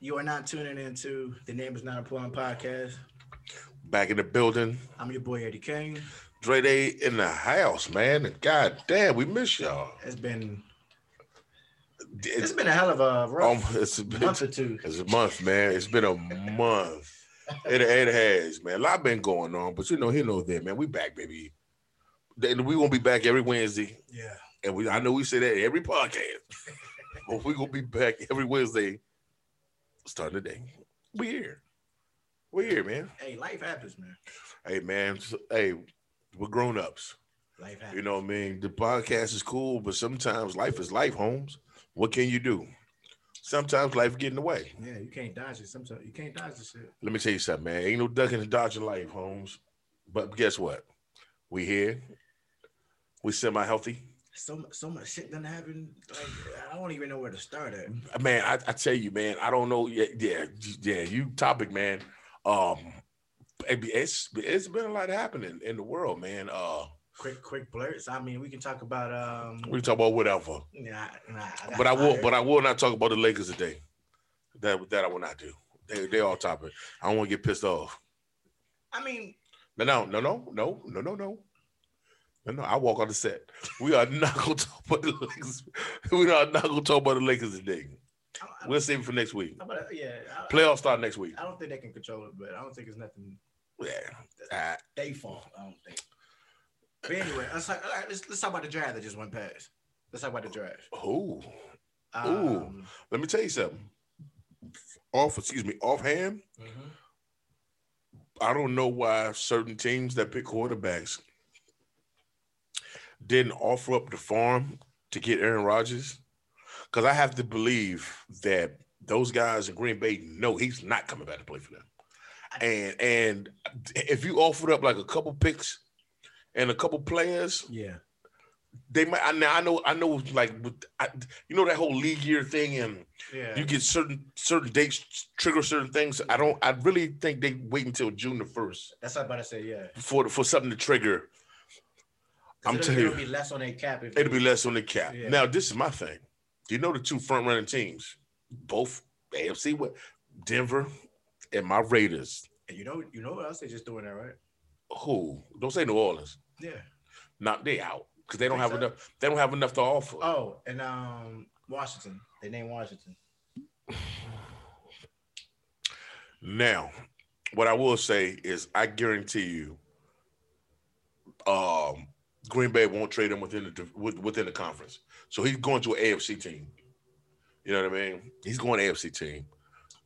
You are not tuning into the Name is Not Important podcast. Back in the building. I'm your boy Eddie King. Dre Day in the house, man. And God damn, we miss y'all. It's been it's It's, been a hell of a um, rough it's, a, month or two. it's a month, man. It's been a month. It, it has, man. A lot been going on, but you know, he knows that, man. We back, baby. Then we gonna be back every Wednesday, Yeah. and we I know we say that every podcast, but we gonna be back every Wednesday, starting today. We here, we here, man. Hey, life happens, man. Hey, man. so- hey, we're grown ups. Life happens. You know what I mean? The podcast is cool, but sometimes life is life, Holmes. What can you do? Sometimes life get in the way. yeah, you can't dodge it. Sometimes you can't dodge the shit. Let me tell you something, man. Ain't no ducking and dodging life, Holmes. But guess what? We here. We semi-healthy. So so much shit done happen. Like I don't even know where to start at. Man, I, I tell you, man, I don't know. Yeah, yeah, yeah, you topic, man. Um it- it's it's been a lot happening in the world, man. Uh Quick, quick blurts. I mean, we can talk about um. we can talk about whatever. Nah, nah, But I will, but I will not talk about the Lakers today. That that I will not do. They they all topic. I don't want to get pissed off. I mean, No, no, no, no, no, no, no, no. No, I walk on the set. We are not gonna talk about the Lakers. We are not gonna talk about the Lakers today. We'll save it for next week. Gonna- yeah, I, Playoffs start next week. I don't think they can control it, but I don't think it's nothing Yeah. they fall. I don't think. But anyway, let's talk, all right, let's, let's talk about the draft that just went past. Let's talk about the draft. Ooh, Um, let me tell you something. Off, excuse me, offhand, mhm. I don't know why certain teams that pick quarterbacks didn't offer up the farm to get Aaron Rodgers. Because I have to believe that those guys in Green Bay know he's not coming back to play for them. And and if you offered up like a couple picks and a couple players, Yeah. they might. I now I know I know like with, I, you know that whole league year thing and Yeah. you get certain certain dates trigger certain things. I don't. I really think they wait until June the first That's what I'm about to say. Yeah. for for something to trigger. I'm it'll, telling you. it'll be less on their cap. It'll be less on the cap. Yeah. Now this is my thing. Do you know the two front running teams, both AFC with Denver and my Raiders. And you know, you know what else they just doing that, right? Who? Don't say New Orleans. Yeah. Not they out because they don't have so? enough. They don't have enough to offer. Oh, and um, Washington. They named Washington. Now, what I will say is, I guarantee you, um, Green Bay won't trade him within the within the conference. So he's going to an AFC team. You know what I mean? He's going to AFC team.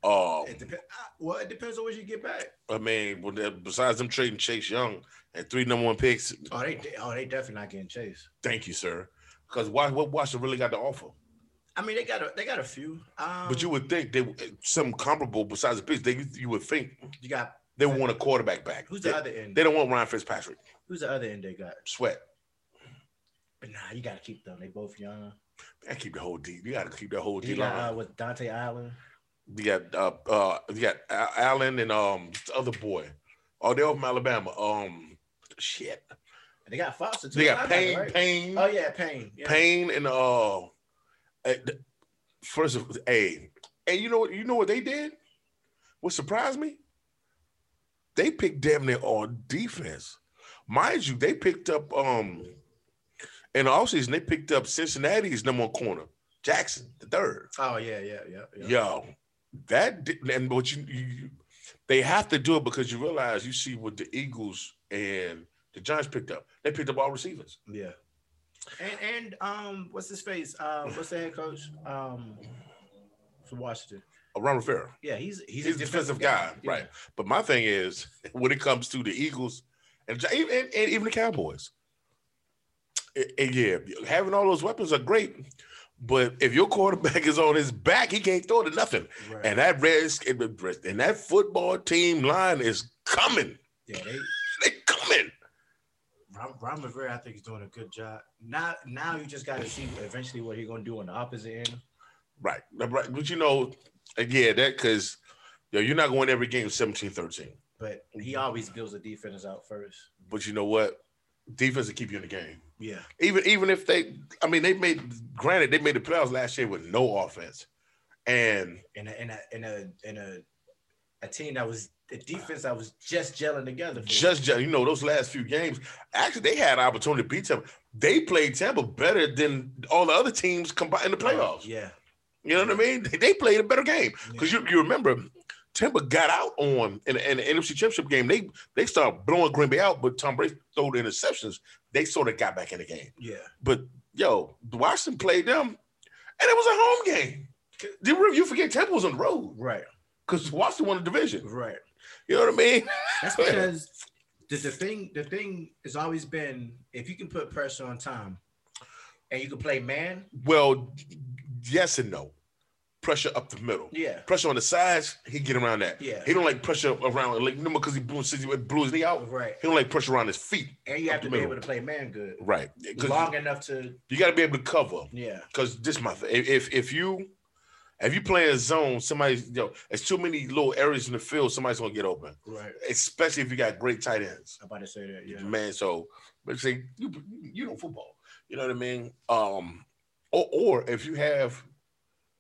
Um, It depends. Well, it depends on what you get back. I mean, besides them trading Chase Young and three number one picks, Oh, they, they- oh, they definitely not getting Chase. thank you, sir. Because why? What Washington really got to offer? I mean, they got a, they got a few. Um, But you would think they some comparable besides the picks. They you would think you got they want a quarterback back. who's they, the other end? they don't want Ryan Fitzpatrick. Who's the other end they got? Sweat. But nah, you got to keep them. They both young. I keep the whole D. You got to keep the whole D You line. uh, with Dante Allen. You got uh uh you got Allen and um the other boy. Oh, they're from Alabama. Um shit. They got Foster too. They got Payne, right? Payne, Oh yeah, Payne. Yeah. Payne, and uh uh, first of a and you know what you know what they did? What surprised me? They picked damn near all defense. Mind you, they picked up um in the offseason, they picked up Cincinnati's number one corner, Jackson, the third. Oh yeah, yeah, yeah. yeah. Yo, that di- and what you, you they have to do it because you realize you see what the Eagles and the Giants picked up. They picked up all receivers. Yeah. And and um, what's his face? Um, what's the head coach? Um, for Washington. Ron Rivera. Yeah, he's he's, He's a defensive guy, Yeah. right? But my thing is, when it comes to the Eagles and, even and, and even the Cowboys, eh, yeah, having all those weapons are great. But if your quarterback is on his back, he can't throw to nothing. Right. And that red and that football team line is coming. yeah, they They coming. Ron, Ron Rivera, I think he's doing a good job. Now, now you just got to see eventually what he's gonna do on the opposite end. Right. Right. But you know, yeah, that because yo, you're not going every game 17-13. But he always builds the defense out first. But you know what? Defense will keep you in the game. Yeah, Even even if they I mean they made granted they made the playoffs last year with no offense. and in a in a in a in a a team that was the defense that was just gelling together. For just you know those last few games, actually they had an opportunity to beat Tampa. They played Tampa better than all the other teams combined in the playoffs. Yeah, You know what I mean? They, they played a better game because you, you remember Tampa got out on in, in the NFC Championship game. They they started blowing Green Bay out, but Tom Brady threw the interceptions. They sort of got back in the game. yeah. But yo, Washington played them, and it was a home game. You you forget Tampa was on the road Right, because Washington won the division. right. You know what I mean? That's because the, the thing the thing has always been if you can put pressure on Tom and you can play man, Well, yes and no. Pressure up the middle. yeah, Pressure on the sides, he get around that. Yeah. He don't like pressure around like remember because he blew, blew his knee out. right. He don't like pressure around his feet. And you have to be able to play man good Right. long enough to you got to be able to cover. yeah, Because this my thing. If, if if you if you play a zone, somebody's you know, there's too many little areas in the field, somebody's gonna get open. right. Especially if you got great tight ends. I'm about to say that. Yeah, Man, so but say you you know football. You know what I mean? Um or or if you have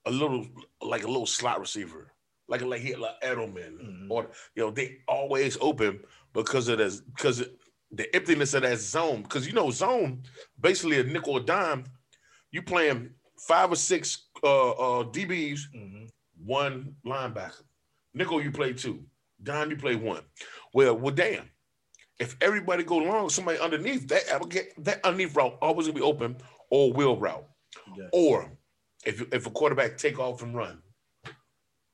a little like a little slot receiver, like like here like Edelman, Mhm. or you know, they always open because of this because the emptiness of that zone. Because you know, zone basically a nickel or dime, you playing five or six uh uh DBs, Mhm. one linebacker. Nickel, you play two. Dime, you play one. Well, well, damn. If everybody go long, somebody underneath that that underneath route always gonna be open or wheel route. Yeah. Or if if a quarterback take off and run.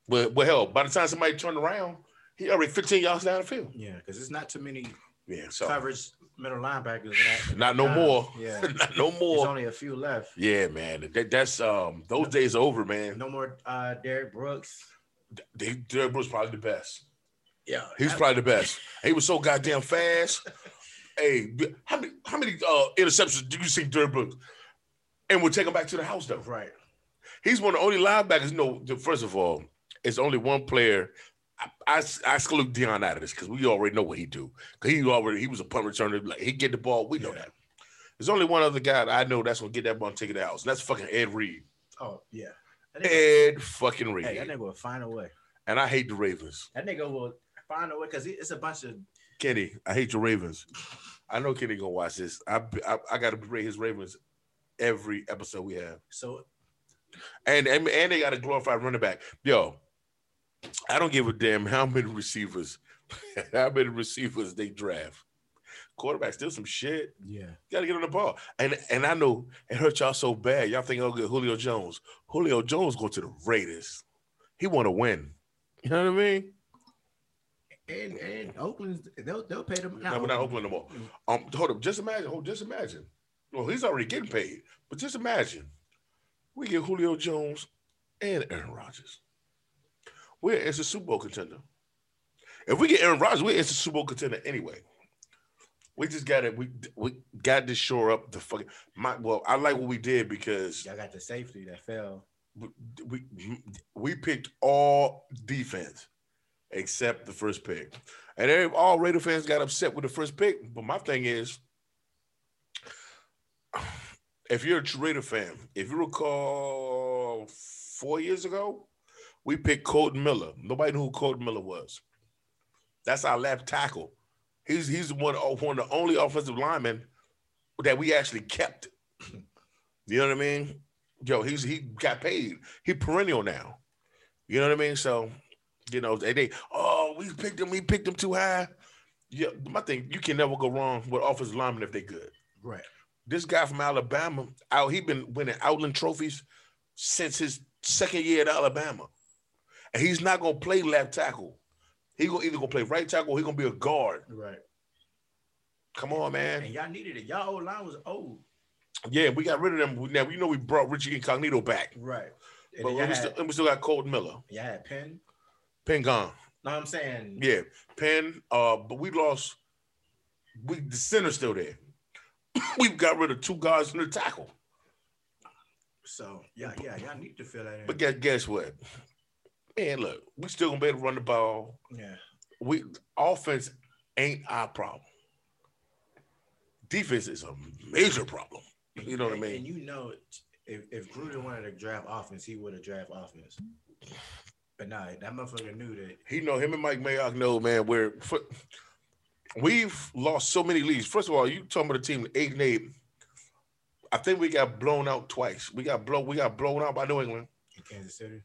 Well, well, hell, by the time somebody turned around, he already 15 yards down the field. yeah, because it's not too many Yeah, so coverage middle linebackers. not no time. more. Yeah, not no more. there's only a few left. Yeah, man. That, that's um those days are over, man. No more uh Derrick Brooks. They, Derrick Brooks probably the best. Yeah, he He's probably the best. He was so goddamn fast. hey, how many how many uh, interceptions do you see Derrick Brooks? And we'll take him back to the house though. right. He's one of the only linebackers. You know, first of all, it's only one player. I, I, I exclude Deion out of this because we already know what he do. Because he already he was a punt returner. Like he get the ball. We know Yeah. that. There's only one other guy that I know that's gonna get that ball and take it the. And that's fucking Ed Reed. Oh yeah. Ed fucking Reed. hey, that nigga will find a way. and I hate the Ravens. That nigga will find a way because it's a bunch of Kenny, I hate your Ravens. I know Kenny gonna watch this. I I, I got to rate his Ravens every episode we have, so and and, and they got a glorified running back. Yo, I don't give a damn how many receivers, how many receivers they draft. Quarterback still some shit. yeah. Got to get on the ball, and and I know it hurt y'all so bad. Y'all think I'll get Julio Jones. Julio Jones go to the Raiders. He want to win. You know what I mean? And and Oakland they'll they'll pay them. No, we're not Oakland no more. Um, hold up. Just imagine. Hold, just imagine. Well, he's already getting paid, but just imagine we get Julio Jones and Aaron Rodgers. We're it's a Super Bowl contender. If we get Aaron Rodgers, we're it's a Super Bowl contender anyway. We just got it. we we got to shore up the fucking. My well, I like what we did because Y'all got the safety that fell. we we, we picked all defense except the first pick, and every, all Raider fans got upset with the first pick. But my thing is, if you're a Raider fan, if you recall, four years ago, we picked Colton Miller. Nobody knew who Colton Miller was. That's our left tackle. He's he's one of one of the only offensive linemen that we actually kept. You know what I mean? Yo, he's he got paid. He perennial now. You know what I mean? So, you know, they, they oh, we picked him, we picked him too high. Yeah, my thing, you can never go wrong with offensive linemen if they're good. Right. This guy from Alabama, out he been winning Outland trophies since his second year at Alabama. And he's not gonna play left tackle. He gonna either gonna play right tackle or he gonna be a guard. Right. Come on, man. And y'all needed it. Y'all old line was old. Yeah, we got rid of them. Now we know we brought Richie Incognito back. Right. And But then we had, still, and we still got Colton Miller. y'all had Penn. Penn gone. No, I'm saying Yeah, Penn. Uh, but we lost. We the center's still there. we got rid of two guards in the tackle. so. Yeah, yeah, y'all need to fill that in. But guess guess what? Man, look, we still gonna be able to run the ball. yeah. We offense ain't our problem. Defense is a major problem. You know what I mean? And you know, if, if Gruden wanted to draft offense, he would have draft offense. But nah, that motherfucker knew that. He know him and Mike Mayock know, man. Where we've lost so many leads. First of all, you talking about the team eight and eight. I think we got blown out twice. We got blown. We got blown out by New England. In Kansas City.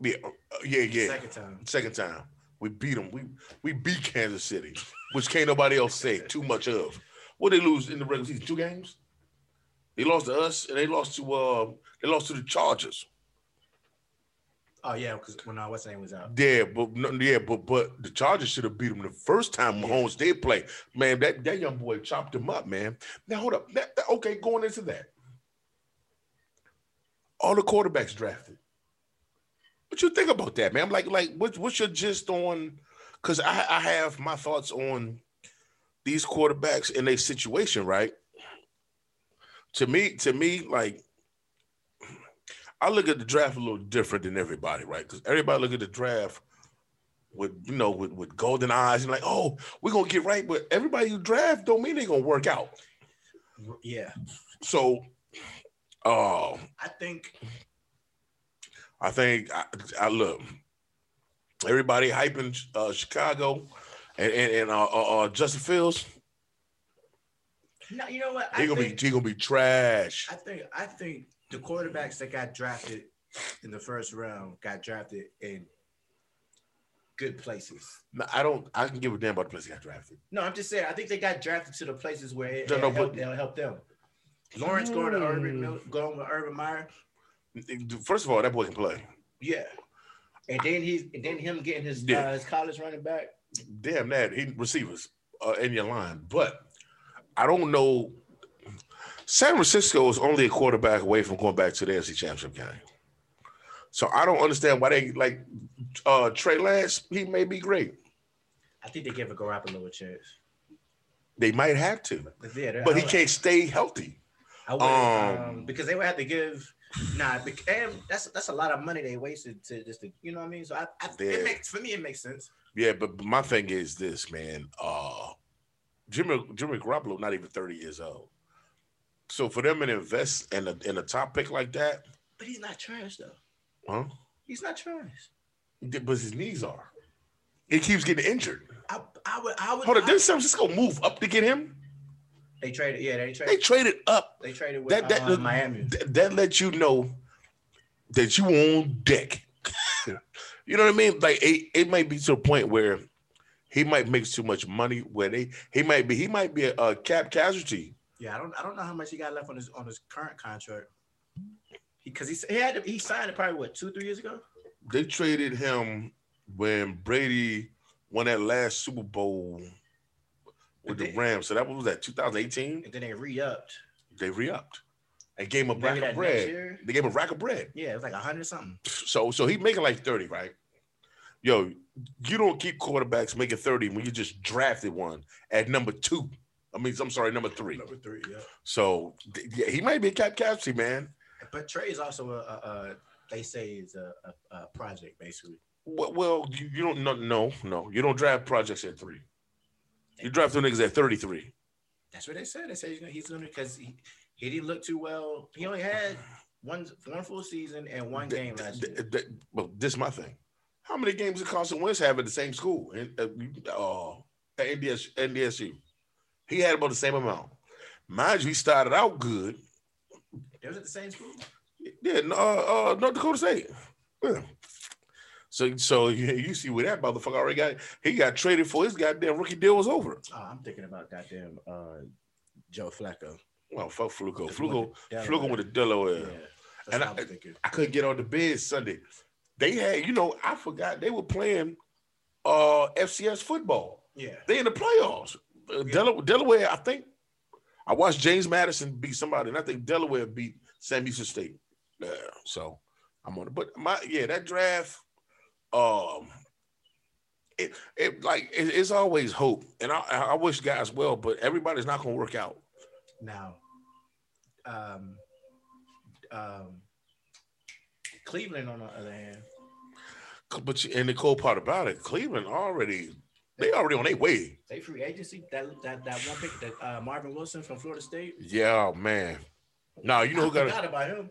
Yeah, uh, yeah, yeah. Second time. Second time. We beat them. We we beat Kansas City, which can't nobody else say too much of. What they lose in the regular season? Two games. They lost to us, and they lost to uh they lost to the Chargers. Oh yeah, because when uh, what's name was out. Yeah, but no, yeah, but but the Chargers should have beat them the first time Mahomes did play. Man, that, that young boy chopped him up, man. Now hold up. That, that- okay, going into that. All the quarterbacks drafted. What you think about that, man? I'm Like, like what, what's your gist on? Because I, I have my thoughts on these quarterbacks in a situation, right? To me, to me, like I look at the draft a little different than everybody, right? Because everybody look at the draft with you know with, with golden eyes and like, oh, we're gonna get right. But everybody you draft don't mean they're gonna work out. Yeah, So, uh, I think I think I, I look. Everybody hyping uh, Chicago and and, and uh, uh, uh, Justin Fields. no. You know what? He gonna think, be he gonna be trash. I think I think the quarterbacks that got drafted in the first round got drafted in good places. No, I don't. I can give a damn about the place he got drafted. No, I'm just saying. I think they got drafted to the places where it, No, no, it'll, help, but- help them. Lawrence going to Hmm. Urban, going with Urban Meyer. First of all, that boy can play. Yeah, and then he's and then him getting his Yeah. uh, his college running back. damn that he receivers uh, in your line, but I don't know. San Francisco is only a quarterback away from going back to the NFC Championship game, so I don't understand why they like uh, Trey Lance. He may be great. I think they give a Garoppolo a chance. They might have to, But yeah, but he can't stay healthy. I would, um, um, because they would have to give. Nah, and that's that's a lot of money they wasted to just to, you know what I mean. So I, I it makes for me it makes sense. Yeah, but, but my thing is this, man. Uh, Jimmy Jimmy Garoppolo not even thirty years old, so for them to invest in a in a top pick like that, But he's not trash though. huh? He's not trash. But his knees are. He keeps getting injured. I I would I would. Hold on, I- didn't San Francisco move up to get him? they traded. Yeah, they traded. They traded. traded up. They traded with That that uh, Miami. That, that lets you know that you on deck. you know what I mean? Like it, it might be to a point where he might make too much money. Where they he might be he might be a, a cap casualty. Yeah, I don't I don't know how much he got left on his on his current contract. Because he, he had to, he signed it probably what two three years ago. They traded him when Brady won that last Super Bowl with the Rams. So that was that 2018. And then they re-upped. They re-upped and gave him a rack of bread. They gave him a rack of bread. Yeah, it was like a hundred something. So so he making like 30, right? Yo, you don't keep quarterbacks making 30 when you just drafted one at number two. I mean, I'm sorry, number three. Number three, yeah. So th- yeah, he might be a cap casualty, man. But Trey is also a, a, a they say is a, a, a project basically. Well, well you, you don't no, no, no. You don't draft projects at three. You draft them niggas at 33. That's what they said. They said he's gonna he's gonna because he, he didn't look too well. He only had one one full season and one Th- game last th- year. th- well, this is my thing. How many games did Carson Wentz have at the same school? In, uh, uh, at NDS, NDSU. He had about the same amount. Mind you, he started out good. They was at the same school. Yeah, no, uh, uh, North Dakota State. Yeah. So, so you, you see where that motherfucker already got. He got traded for his goddamn rookie deal was over. Oh, I'm thinking about goddamn uh, Joe Flacco. Well, fuck Fluco. Fluco, Fluco with the Delaware. Yeah, And I- I, was thinking. I couldn't get on the bed Sunday. They had, you know, I forgot they were playing uh FCS football. Yeah, They in the playoffs. Yeah. Delaware, Delaware, I think. I watched James Madison beat somebody, and I think Delaware beat Sam Houston State. Yeah, so I'm on it. But my yeah, that draft, um, it it like it, it's always hope, and I I wish guys well, but everybody's not gonna work out. now, um, um, Cleveland on the other hand, But you- and the cool part about it, Cleveland already they already on their way. they free agency that that that one pick that uh, Marvin Wilson from Florida State. Yeah, man. Now you know I who got a, about him.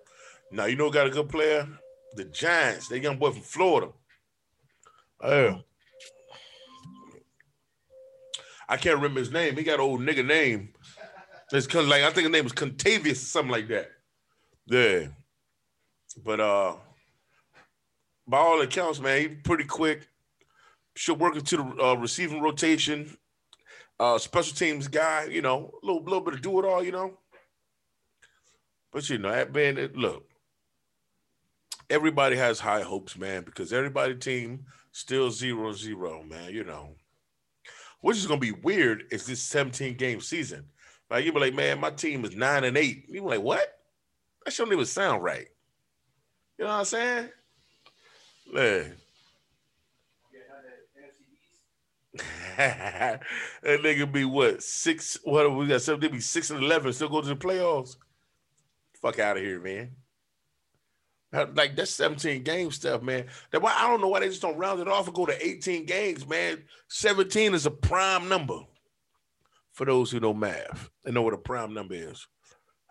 now you know who got a good player? The Giants. They young boy from Florida. Yeah. I can't remember his name. He got an old nigga name. It's kind of like I think his name was Contavious or something like that. Yeah. But uh by all accounts, man, he's pretty quick. Should work into the uh, receiving rotation. Uh special teams guy, you know, a little little bit of do it all, you know. But you know, that man, it, look, everybody has high hopes, man, because everybody team still zero zero, man. You know, which is gonna be weird is this 17 game season. Like you be like, man, my team is nine and eight. You be like, what? That shouldn't even sound right. You know what I'm saying? Man. that nigga be what six? What we got? Seven? They be six and eleven. Still go to the playoffs. Fuck out of here, man. Like that's 17 game stuff, man. That why I don't know why they just don't round it off and go to 18 games, man. 17 is a prime number. For those who know math, they know what a prime number is.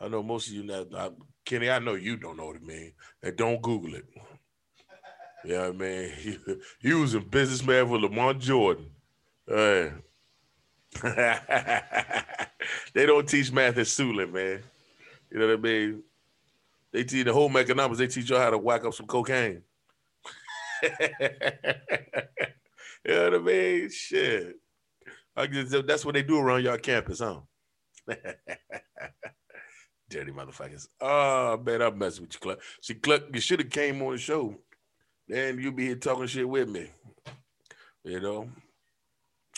I know most of you know, I, Kenny. I know you don't know what it means. And don't Google it. Yeah, man. He, he was a businessman with Lamont Jordan. Uh, they don't teach math at Sulin, man. You know what I mean? They teach the home economics. They teach you how to whack up some cocaine. you know what I mean? Shit. I guess that's what they do around your campus, huh? Dirty motherfuckers. Oh man, I'm messing with you, Cluck. See, Cluck, you should have came on the show. Then you'd be here talking shit with me. You know?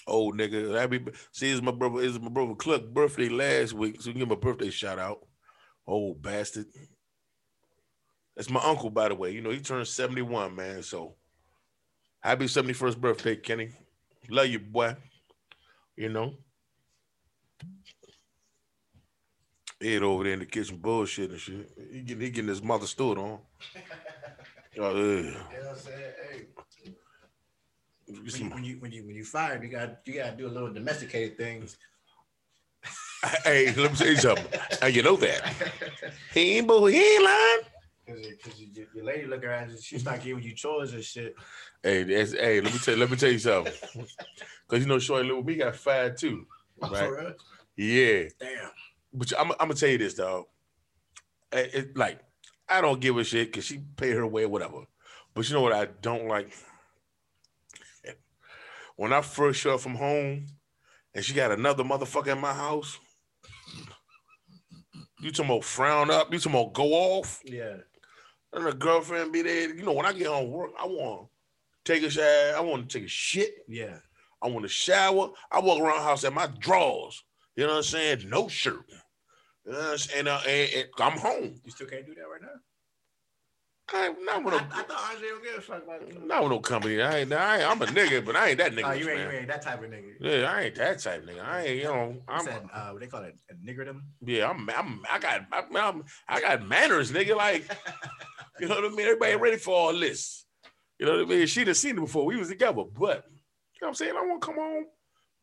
Old nigga. Happy see, it's my brother, it's my brother Cluck birthday last week. So give him a birthday shout out. Old bastard. That's my uncle, by the way. You know, he turned 71, man. So happy 71st birthday, Kenny. Love you, boy. You know. Ed over there in the kitchen bullshit and shit. He getting, he getting his mother stood on. Oh, yeah. You know what I'm saying? Hey, when you, when you when you when you fired, you got you got to do a little domesticated things. Hey, let me tell you something. And you know that. He ain't bull, he ain't lying. Because your, your lady look around, she start giving you chores and shit. Hey, that's, hey, let me tell let me tell you something. Cause you know, Shorty Little me got fired too. Oh, right. For real? Yeah. Damn. But I'm, I'm gonna tell you this, dog. It, it- like, I don't give a shit because she paid her way or whatever. But you know what I don't like? When I first showed up from home and she got another motherfucker in my house, you talking about frown up, you talking about go off, Yeah. and the girlfriend be there. You know, when I get home work, I want to take a shower, I want to take a shit, Yeah. I want to shower. I walk around the house at my drawers. You know what I'm saying? No shirt. You know what I'm saying? And, uh, and, and I'm home. You still can't do that right now. I ain't not with no, I thought Andre don't give a fuck about you. not with no company. I ain't, I ain't. I'm a nigga, but I ain't that nigga. Oh, you ain't, man. you ain't that type of nigga. Yeah, I ain't that type of nigga. I ain't. You know, I'm saying, uh, what they call it, a niggerdom. Yeah, I'm. I'm. I got. I'm, I'm, I got manners, nigga. Like, you know what I mean? Everybody ready for all this. You know what I mean? She done seen it before. We was together, but you know what I'm saying? I want to come home.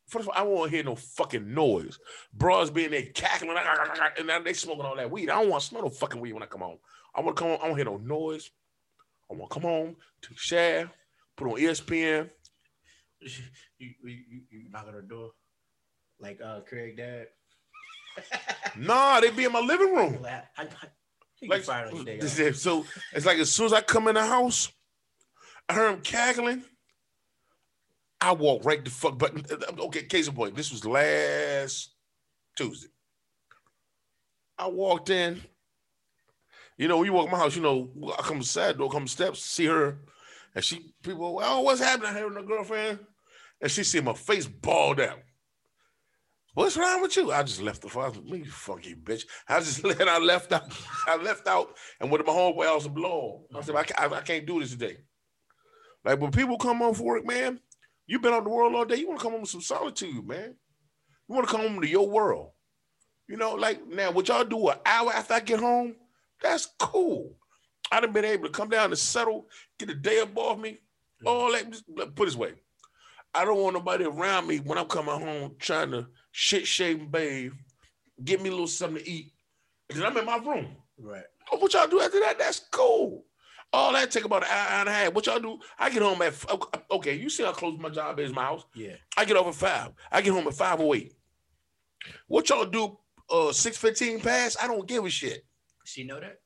First of all, I won't hear no fucking noise. Bros being there cackling, and now they smoking all that weed. I don't want to smell no fucking weed when I come home. I want to come home. I don't hear no noise. I want to come home, take a shower, put on ESPN. you, you, you, you knock on her door, like uh, Craig dad. Nah, they be in my living room. Like, I, I, Like, like, fired on your day this off. is- so it's like as soon as I come in the house, I heard him cackling. I walk right the fuck. But okay, case in point, this was last Tuesday. I walked in. You know, when you walk my house, you know, I come side door, come steps, see her, and she people, oh, what's happening? And her girlfriend, and she see my face balled out. What's wrong with you? I just left the father. Me, fuck you, bitch. I just and I left out. I left out and to my homeboy house to blow. I said, I can't, I can't do this today. Like when people come home for work, man, you've been on the world all day. You want to come home with some solitude, man. You want to come home to your world. You know, like now, what y'all do an hour after I get home, that's cool. I'd have been able to come down and settle, get a day off me. All that, just put it this way. I don't want nobody around me when I'm coming home trying to shit shave and bathe, get me a little something to eat, Then I'm in my room. Right. Oh, what y'all do after that? That's cool. All that take about an hour and a half. What y'all do? I get home at okay. You see how close my job is, my house. Yeah. I get off at five. I get home at five oh eight. What y'all do? Uh, six fifteen pass. I don't give a shit. She know that?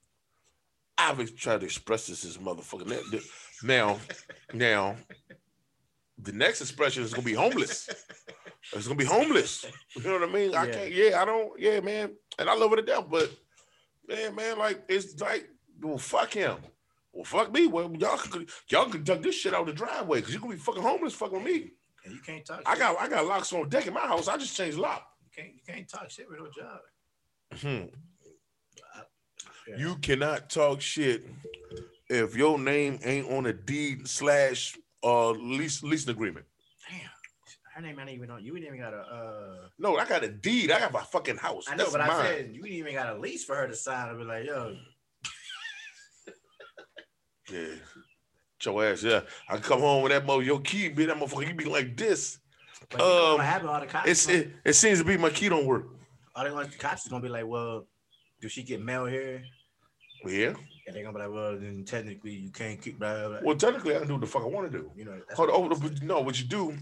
I've tried to express this as motherfucker. Now, now, the next expression is gonna be homeless. It's gonna be homeless. You know what I mean? I can't. Yeah, I don't. Yeah, man. And I love it to death, but man, man, like it's like, well, fuck him. Well, fuck me. Well, y'all can y'all can duck this shit out of the driveway because you're gonna be fucking homeless, fucking with me. And you can't talk. I shit. got I got locks on deck in my house. I just changed lock. You can't. You can't talk shit with no job. Hmm. Yeah. You cannot talk shit if your name ain't on a deed slash uh lease leasing agreement. Damn. Her name ain't even on. You ain't even got a. Uh, No, I got a deed. I got my fucking house. I know, That's but I said you ain't even got a lease for her to sign and be like, yo, Yeah. Your ass, yeah. I come home with that mother, your key, be that motherfucker, you be like this. but you know Um, what happened? All the cops. It's it, it seems to be my key don't work. all they want the cops is gonna be like, well, do she get mail here? Yeah. And they're gonna be like, well, then technically you can't keep blah blah. blah. Well, technically, I can do what the fuck I want to do. you know, Hold on, oh, no, what you do,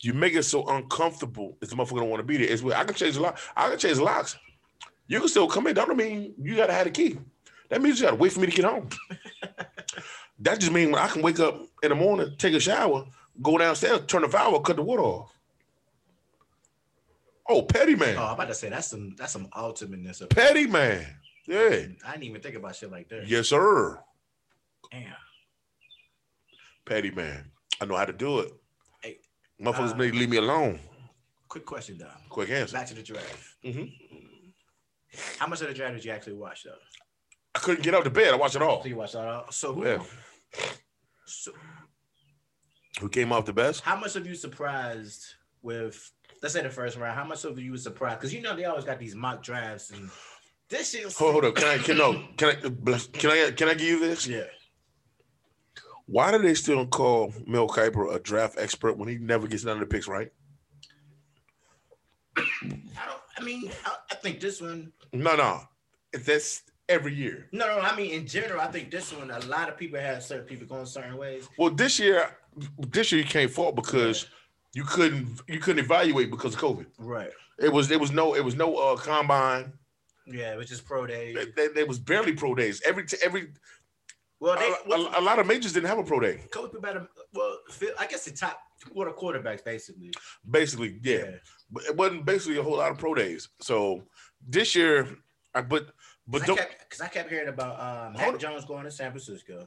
you make it so uncomfortable. If the motherfucker don't want to be there, it's where I can change the lock. I can change the locks. You can still come in. That don't mean you gotta have the key. That means you gotta wait for me to get home. that just means when I can wake up in the morning, take a shower, go downstairs, turn the valve, cut the water off. Oh, petty man, Oh, I'm about to say that's some that's some ultimateness. Of, petty man. Yeah, I didn't even think about shit like that. yes sir, Damn. petty man. I know how to do it. Hey, Motherfuckers uh, may leave me alone. Quick question though. Quick answer. Back to the draft. Mhm. How much of the draft did you actually watch though? I couldn't get out of bed. I watched it all. So you watched it all. So who? Yeah. So Who came off the best? how much of you surprised with? Let's say the first round. How much of you was surprised? Because you know they always got these mock drafts and this shit. Was, Hold, hold up. Can I can no can I can I can I give you this? Yeah. Why do they still call Mel Kiper a draft expert when he never gets none of the picks right? I don't. I mean, I, I think this one. No, no. It's that's every year. No, no. I mean, in general, I think this one. A lot of people have certain people going certain ways. Well, this year, this year you can't fault because you couldn't you couldn't evaluate because of COVID. Right. It was it was no it was no uh combine. Yeah, it was just pro day. There, was barely pro days. Every t- every Well, a, they. a- a lot of majors didn't have a pro day. Coach better. Well, I guess the top quarter quarterbacks basically. Basically, yeah. But it wasn't basically a whole lot of pro days. So this year, I but but Because I, don't kept- 'cause I kept hearing about uh, Mac Jones going to San Francisco.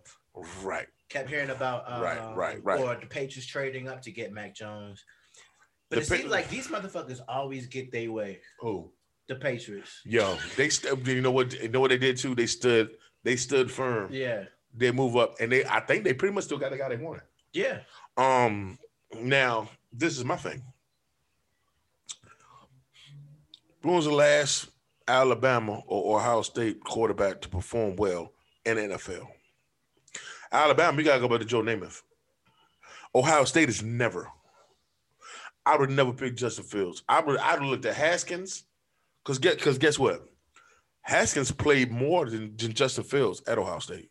Right. Kept hearing about uh, Right, right, right. or the Patriots trading up to get Mac Jones. But The it Pa- seems like these motherfuckers always get their way. Oh, The Patriots. yo, they st- you know what you know what they did too. They stood they stood firm. Yeah. They move up, and they I think they pretty much still got the guy they wanted. Yeah. Um, now this is my thing. When was the last Alabama or Ohio State quarterback to perform well in NFL? Alabama, you gotta go back to Joe Namath. Ohio State is never. I would never pick Justin Fields. I would I'd looked at Haskins, cause get cause guess what? Haskins played more than, than Justin Fields at Ohio State.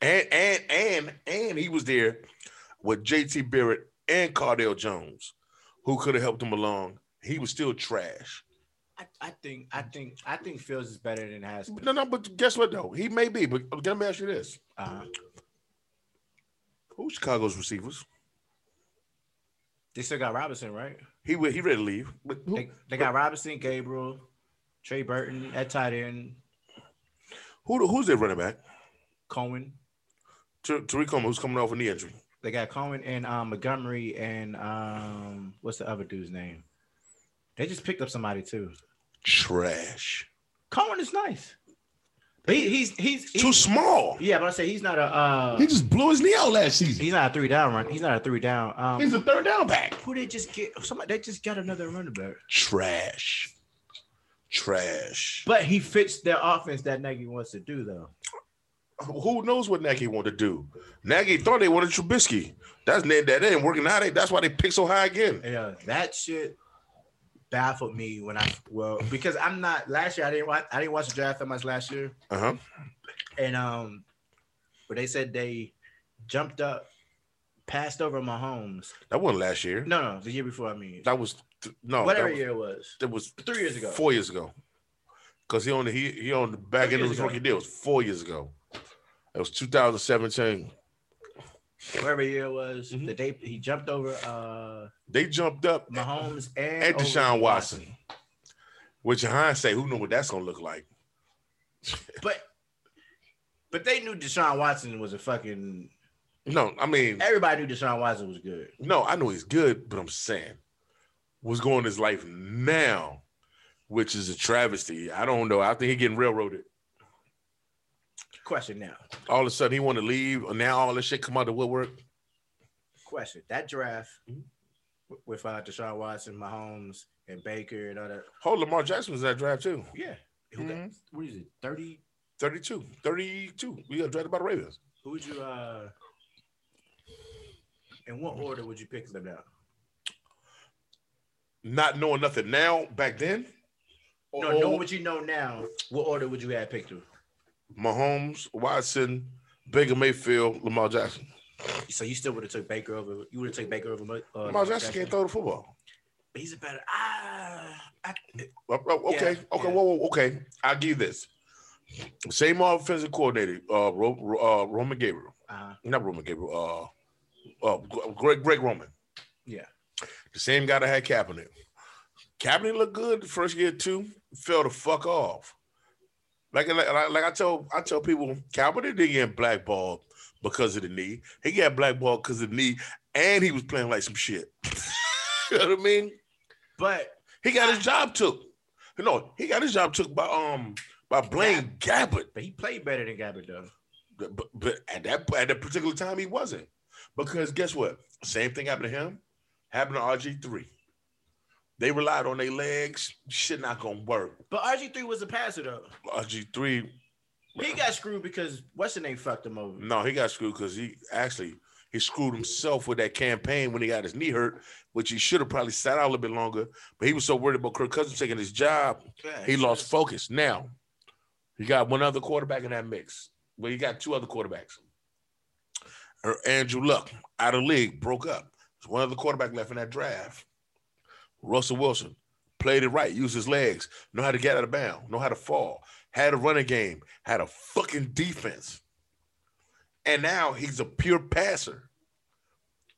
And and and and he was there with JT Barrett and Cardale Jones, who could have helped him along. He was still trash. I, I think I think I think Fields is better than Haskins. No, no, but guess what though? He may be, but let me ask you this. Uh-huh. Who's Chicago's receivers? They still got Robinson, right? He he ready to leave. But who, They, they got Robinson, Gabriel, Trey Burton at tight end, who who's their running back? Cohen. Tariq Coleman, who's coming off a knee injury. They got Cohen and um, Montgomery and um, what's the other dude's name? They just picked up somebody too. Trash. Cohen is nice. He, he's he's, Too small. yeah, but I say he's not a uh, He just blew his knee out last season. he's not a three down run. He's not a three down. Um, He's a third down back. who they just get? Somebody they just got another running back. Trash. Trash. But he fits their offense that Nagy wants to do though. Who knows what Nagy wanted to do? Nagy thought they wanted Trubisky. That's that, that ain't working out. That's why they picked so high again. Yeah, that shit. Baffled me when I well because I'm not last year I didn't watch I didn't watch the draft that much last year Uh huh. and um but they said they jumped up passed over Mahomes That wasn't last year. no no the year before I mean That was th- no. whatever was, year it was That was three years ago four years ago. Because he on the he he on the back Three end of his rookie deal. It was four years ago. It was 2017. Whatever year it was Mhm. the day he jumped over uh They jumped up Mahomes and, and over Deshaun Watson. Which in hindsight, who know what that's gonna look like? but but they knew Deshaun Watson was a fucking No, I mean, everybody knew Deshaun Watson was good no, I know he's good, but I'm saying what's going in his life now, which is a travesty. I don't know. I think he getting railroaded. Question now All of a sudden he want to leave, and now all this shit come out of woodwork. question that draft Mhm. with uh, Deshaun Watson, Mahomes, and Baker and all that. Oh, Lamar Jackson was that draft too. Yeah. Who got, what is it? 30? 32. 32. We got drafted by the Ravens. Who would you uh in what order would you pick them out? Not knowing nothing now, back then. No, oh, knowing what you know now, what order would you have picked them? Mahomes, Watson, Baker Mayfield, Lamar Jackson. So you still would have took Baker over you would have taken Baker over uh, Lamar Jackson can't throw the football. But he's a better ah I, Uh, uh, Okay, Yeah, okay, yeah. whoa, whoa, okay. I'll give you this. Same offensive coordinator, uh, Ro, uh, Roman Gabriel. uh, Not Roman Gabriel. Uh, uh, Greg, Greg Roman. yeah. The same guy that had Kaepernick. Kaepernick looked good the first year too. Fell the fuck off. Like, like, like I tell I tell people, Kaepernick didn't get blackballed because of the knee. He got blackballed because of the knee, and he was playing like some shit. you know what I mean? But He got his job took. No, he got his job took by um by Blaine Gabbert. but he played better than Gabbert though. But, but, but at that at that particular time, he wasn't. Because guess what? Same thing happened to him. Happened to RG three. They relied on their legs. Shit not gonna work. But RG3 was a passer though. RG three. He got screwed because what's the name fucked him over. No, he got screwed because he actually he screwed himself with that campaign when he got his knee hurt, which he should have probably sat out a little bit longer. But he was so worried about Kirk Cousins taking his job, Yeah, he lost focus. Now, he got one other quarterback in that mix. Well, he got two other quarterbacks. Er, Andrew Luck, out of league, broke up. There's one other quarterback left in that draft. Russell Wilson played it right, used his legs, know how to get out of bounds, know how to fall, had a running game, had a fucking defense. And now he's a pure passer.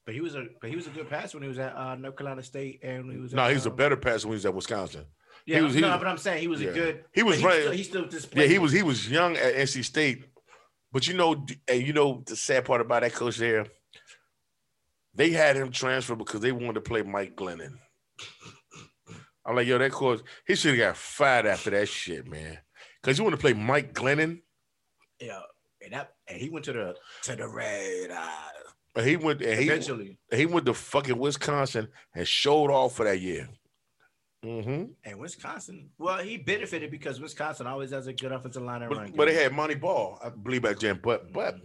But he was a but he was a good passer when he was at uh, North Carolina State and he was No, at, he's a um, better passer when he was at Wisconsin. Yeah, he was- he no, was- but I'm saying he was yeah. a good. He was right- Still, he still Yeah, he was he was young at NC State, but you know, and you know the sad part about that coach there, they had him transfer because they wanted to play Mike Glennon. I'm like, yo, that coach, he should have got fired after that shit, man. Because you want to play Mike Glennon, Yeah, and that and he went to the to the Raiders and he went and he, eventually. he went to fucking Wisconsin and showed off for that year. hmm And Wisconsin, well, he benefited because Wisconsin always has a good offensive line and run. But, but they had Montee Ball, I believe back then. But but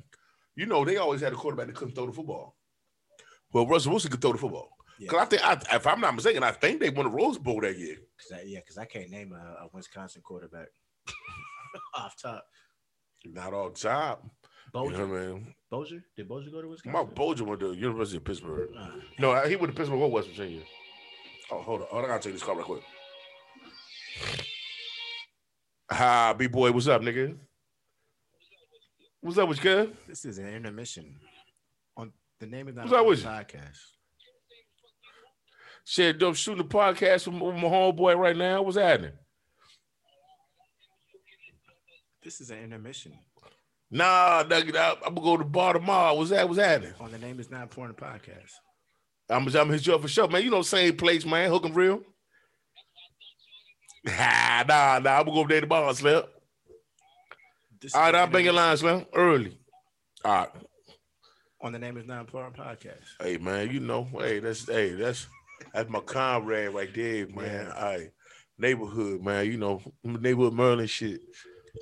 you know, they always had a quarterback that couldn't throw the football. Well, Russell Wilson could throw the football. Because I think, I, if I'm not mistaken, I think they won the Rose Bowl that year. Cause I, yeah, because I can't name a, a Wisconsin quarterback off top. Not all top. You know what I mean? Bozier, did Bozier go to Wisconsin? Marc Bulger went to the University of Pittsburgh. Uh, No, he went to Pittsburgh or West Virginia. Oh, hold on. Hold on. I gotta take this call real quick. Hi, B boy. What's up, nigga? What's up with you, good? this is an intermission on the name of the What's up with you? podcast. Shit, I'm shooting a podcast with my homeboy right now. What's happening? This is an intermission Nah, nugget, I, I'm gonna go to the bar tomorrow. What's that? What's happening? on the name is not important podcast. I'm, I'm gonna hit you up for sure, man. You know, same place, man. Hook 'em real. nah, nah, nah. I'm gonna go over there tomorrow, Slim. This All is I'll bring your line, Slim, early. All right. on the name is not important podcast. Hey, man, you know, hey, that's hey, that's that's my comrade right there, man. Yeah. Right. Neighborhood, man. You know, neighborhood Merlin shit.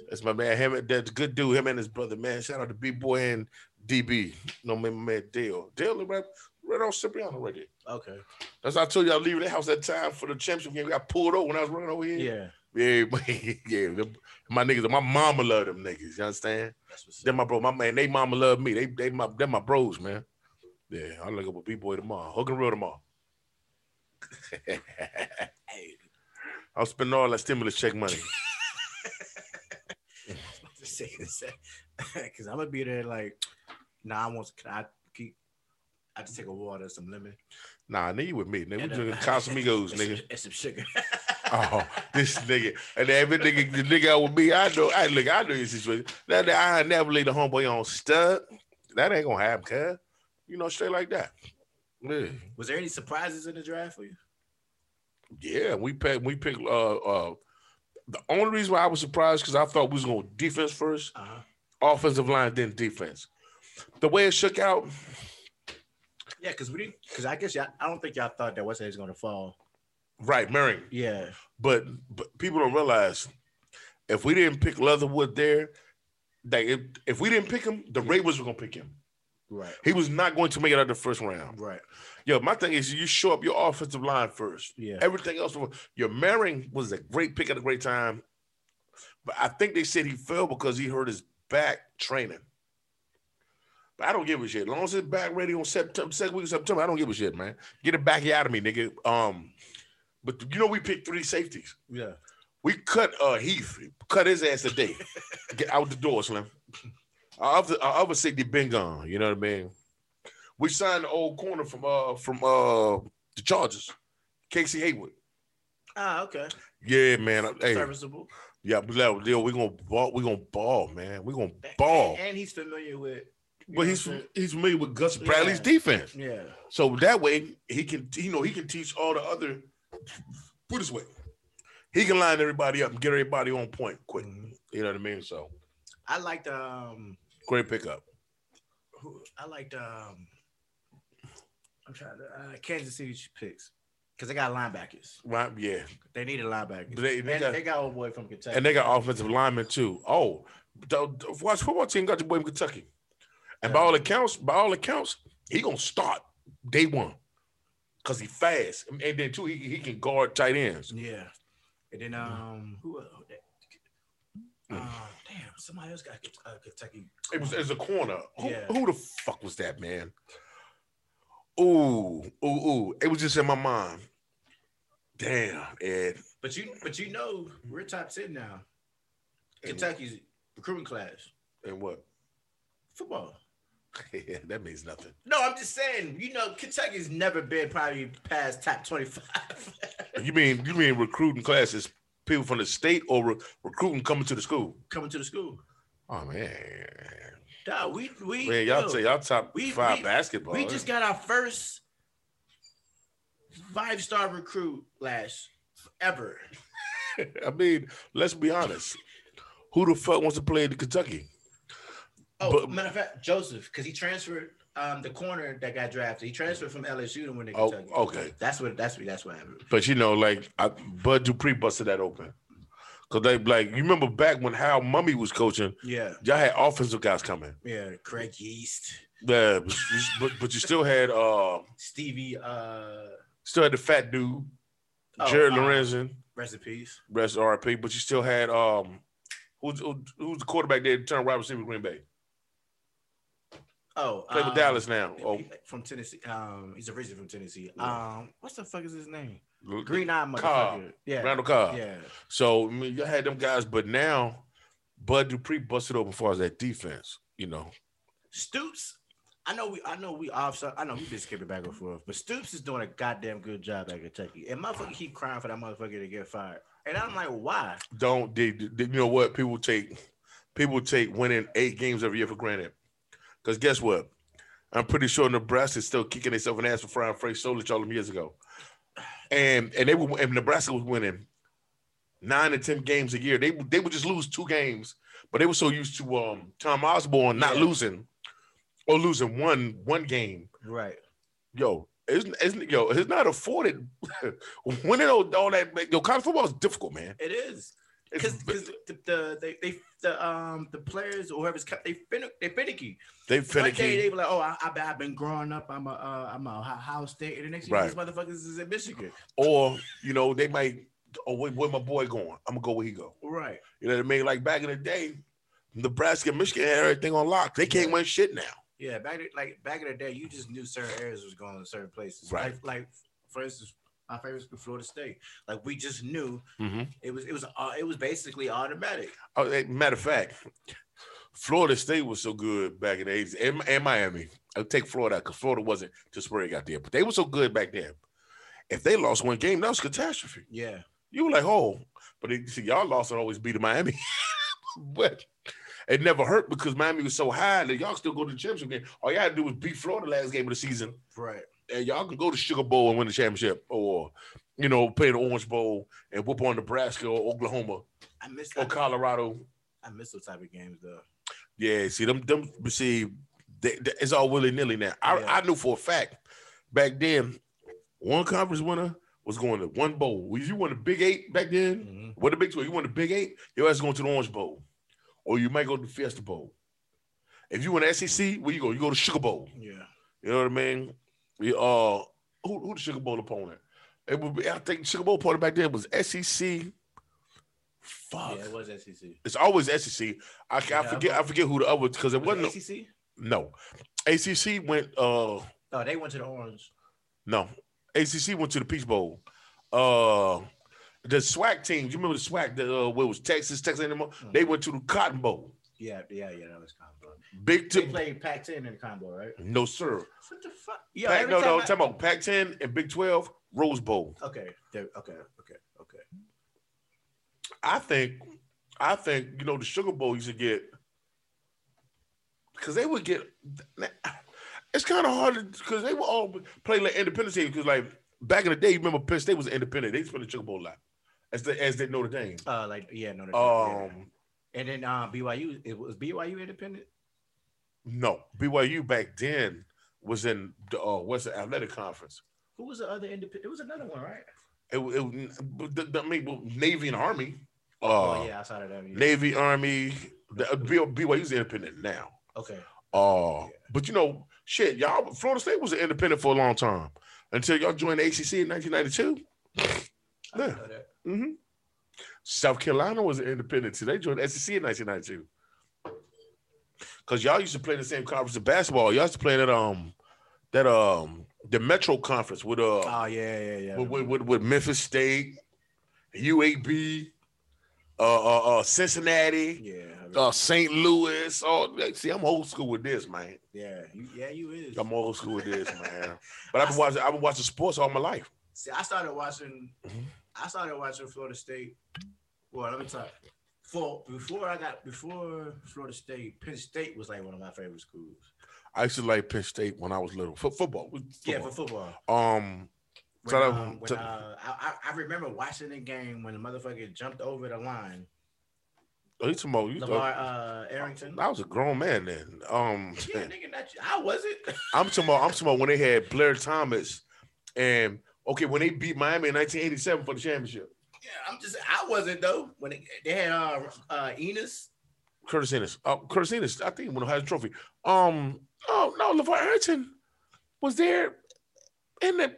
That's my man. Him, and- that's a good dude. Him and his brother, man. Shout out to B Boy and DB. You know, my man Dale. Dale, right? right on Cipriano right there. Okay. That's why I told you I leaving the house that time for the championship game. We got pulled over when I was running over here. Yeah. Yeah, yeah. My niggas, my mama love them niggas. You understand? Them my bro, my man. They mama love me. They they my they my bros, man. Yeah, I look up with B boy tomorrow. Hook and real tomorrow. Hey, I'll spend all that stimulus check money. because I'm gonna be there like, nah, I want. Can I keep? I just take a water, some lemon, Nah, nigga, you with me. Nigga, we uh, drinking Casamigos, and nigga. and some sugar. Oh, this nigga. And every nigga, the nigga out with me, I know, I look, I know your situation. That, that I never leave the homeboy on stud. That ain't gonna happen, cuz. You know, straight like that. Yeah. Was there any surprises in the draft for you? Yeah, we picked, we picked, uh, uh, the only reason why I was surprised because I thought we was going defense first, Uh huh. offensive line, then defense. The way it shook out, Yeah, because we didn't. Because I guess y'all, I don't think y'all thought that West was gonna fall. right, Marion. Yeah. But but people don't realize if we didn't pick Leatherwood there, that if, if we didn't pick him, the Ravens were gonna pick him. Right. He was not going to make it out of the first round. Right. Yo, my thing is you show up your offensive line first. Yeah. Everything else, your Moehrig was a great pick at a great time, but I think they said he fell because he hurt his back training. But I don't give a shit. As long as it's back ready on September, second week of September, I don't give a shit, man. Get it back out of me, nigga. Um, but you know we picked three safeties. Yeah. We cut uh Heath, cut his ass today. Get out the door, Slim. Our other safety been gone. You know what I mean? We signed the old corner from uh from uh the Chargers, Casey Hayward. Ah, okay. Yeah, man. Hey, Serviceable. yeah, we let- yo, we gonna ball. we're gonna ball, man. We're gonna ball. And, and he's familiar with. But he's what I'm saying? he's familiar with Gus Bradley's Yeah. defense, Yeah. so that way he can you know he can teach all the other. Put this way, he can line everybody up and get everybody on point quick. Mhm. You know what I mean? So I liked um. Great pickup. Who, I liked um. I'm trying to uh, Kansas City picks because they got linebackers. Right? Yeah, They needed linebackers. They- they and got- they got old boy from Kentucky. and they got offensive linemen too. Oh, the, the watch football team got your boy in Kentucky, and by all accounts, by all accounts, he gonna start day one because he fast, and then too, he, he can guard tight ends. Yeah. And then um who? Uh, damn, somebody else got uh, Kentucky. It was as a corner. Who, Yeah. who the fuck was that man? Ooh, ooh, ooh! It was just in my mind. Damn, Ed. But you, but you know, we're top ten now. Kentucky's recruiting class, And what? football. yeah, that means nothing. No, I'm just saying. You know, Kentucky's never been probably past top twenty-five. You mean you mean recruiting classes? People from the state or re- recruiting coming to the school? Coming to the school. Oh man, Dog, we we man, y'all yo, say y'all top we- five we- basketball. we just got our first five-star recruit last ever. I mean, let's be honest. Who the fuck wants to play in Kentucky? Oh, But- matter of fact, Joseph, because he transferred um the corner that got drafted. He transferred from LSU to win the Oh, Kentucky. okay. That's what that's what that's what happened. But you know, like I, Bud Dupree busted that open. Cause they like you remember back when Hal Mumme was coaching, Yeah, y'all had offensive guys coming. yeah. Craig Yeast, Yeah, but you, but, but you still had uh Stevie, uh, still had the fat dude, Oh, Jared uh, Lorenzen, recipes. rest RP, but you still had um who's who- who's the quarterback there that turned receiver with Green Bay? Oh, Play with um, Dallas now. Oh, from Tennessee. Um, he's originally from Tennessee. Um, what's the fuck is his name? Green Eye motherfucker. Cobb. Yeah, Randall Cobb. yeah. So I mean, you had them guys, but now Bud Dupree busted open as far as that defense. You know, Stoops. I know we. I know we off. I know we been skipping back and forth, but Stoops is doing a goddamn good job at Kentucky. And motherfucker keep crying for that motherfucker to get fired. And I'm like, why? don't they, they- you know what people take people take winning eight games every year for granted because guess what i'm pretty sure Nebraska is still kicking themselves in the ass for frying Frank Solich all them years ago and and they were and nebraska was winning nine to ten games a year they, would- they would just lose two games but they were so used to um tom osborne not Yeah. losing or losing one one game Right. yo it's, it's yo it's not afforded winning all, all that yo college football is difficult man It is. Because the, the they, they the um the players or whoever's kept they fin- they finicky. They One day finicky. they were like, oh, I, I, I've been growing up. I'm a uh, I'm a Ohio State, and the next Right. these motherfuckers is in Michigan. Or, you know, they might, oh, where, where my boy going? I'm going to go where he go. Right. You know what I mean? Like back in the day, Nebraska and Michigan had everything on lock. They can't Yeah. win shit now. Yeah, back in- like back in the day, you just knew certain areas was going to certain places. Right. Like, like for instance, my favorite school, Florida State. Like we just knew Mm-hmm. it was it was uh, it was basically automatic. Oh, matter of fact, Florida State was so good back in the 80s and, and Miami. I'll take Florida because Florida wasn't just where Spurrier got there, but they were so good back then. If they lost one game, that was catastrophe. Yeah. You were like, oh, but it, see, y'all lost and always beat Miami. but it never hurt because Miami was so high that y'all still go to the championship game. All y'all had to do was beat Florida last game of the season, Right. And y'all can go to Sugar Bowl and win the championship, or you know, play the Orange Bowl and whoop on Nebraska or Oklahoma I miss or Colorado. I miss those type of games though. Yeah, see them, them see, they, they- it's all willy nilly now. I, Yeah. I knew for a fact back then, one conference winner was going to one bowl. If you won the Big Eight back then, Mhm. what the Big Twelve, you won the Big Eight, your ass going to the Orange Bowl, or you might go to the Fiesta Bowl. If you win the SEC, where you go? You go to Sugar Bowl. Yeah. You know what I mean? We, uh, who who the Sugar Bowl opponent? It would be. I think Sugar Bowl opponent back then was SEC. Fuck. Yeah, it was SEC. It's always SEC. I, I Yeah, forget. I forget who the other because it Was wasn't. it ACC? No, ACC went. Uh, Oh, they went to the Orange. no, ACC went to the Peach Bowl. Uh, the SWAC teams. You remember the SWAC? The uh, what was Texas, Texas anymore? They went to the Cotton Bowl. Yeah, yeah, yeah. That was combo. Big They to played Pac-10 in the combo, right? no sir. What the fuck? Yeah. Pac, every no, no. time I- Talking about Pac-10 and Big 12 Rose Bowl. Okay. there- Okay. Okay. Okay. I think, I think you know the Sugar Bowl used to get because they would get. It's kind of hard because they would all play like independent teams because like back in the day, you remember Penn State was independent. They used to play the Sugar Bowl a lot as they as they Notre Dame. Uh, like yeah, no. no Um, And then uh, BYU. It was BYU independent. no, BYU back then was in the uh, Western Athletic Conference. Who was the other independent? It was another one, right? It, it, the, the, I mean, Navy and Army. Uh, oh yeah, outside of that. yeah. Navy, Army, the, uh, BYU's independent now. Okay. Uh, but you know, shit, y'all, Florida State was independent for a long time until y'all joined the ACC in 1992. I Yeah. didn't know that. hmm South Carolina was an independent too. They joined the SEC in 1992. Cause y'all used to play the same conference of basketball. Y'all used to play that um that um the Metro Conference with uh Oh yeah, yeah, yeah. with, with, with, with Memphis State, UAB, uh, uh, uh Cincinnati, yeah, uh St. Louis. Oh, see, I'm old school with this, man. yeah, you, yeah, you is. I'm old school with this, man. But I've been watching I've been watching sports all my life. See, I started watching. Mhm. I started watching Florida State. Well, let me talk. For before I got before Florida State, Penn State was like one of my favorite schools. I used to like Penn State when I was little. For football. Yeah, for football. Um When, So um, when, uh, I, I remember watching the game when the motherfucker jumped over the line. oh, you talking you Lamar uh, Arrington. I was a grown man then. Um Yeah, nigga, not you. I wasn't. I'm talking about I'm talking about when they had Blair Thomas and okay, when they beat Miami in 1987 for the championship. yeah, I'm just. I wasn't though. When they, they had uh, uh Enos. Curtis Enis. Uh, Curtis Enis, I think, won the Heisman Trophy. Um, oh no, LaVar Arrington was there in the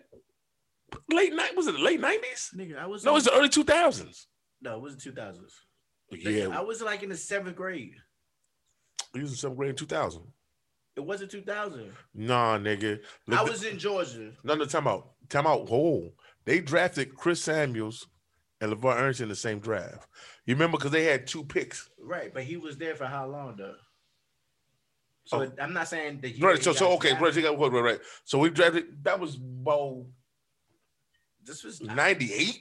late night. Was it the late nineties? Nigga, I was. No, it's the early two thousands. no, it was the 2000s. Yeah, I was like in the seventh grade. he was in seventh grade in two thousand. It wasn't 2000. Nah, nigga. I was in Georgia. None of the Time out. Time out. Oh, they drafted Chris Samuels and LaVar Arrington in the same draft. You remember because they had two picks. Right, but he was there for how long though? So Oh. I'm not saying that. Right. So, so got okay. Right, right, right, right. So we drafted. That was about This was ninety eight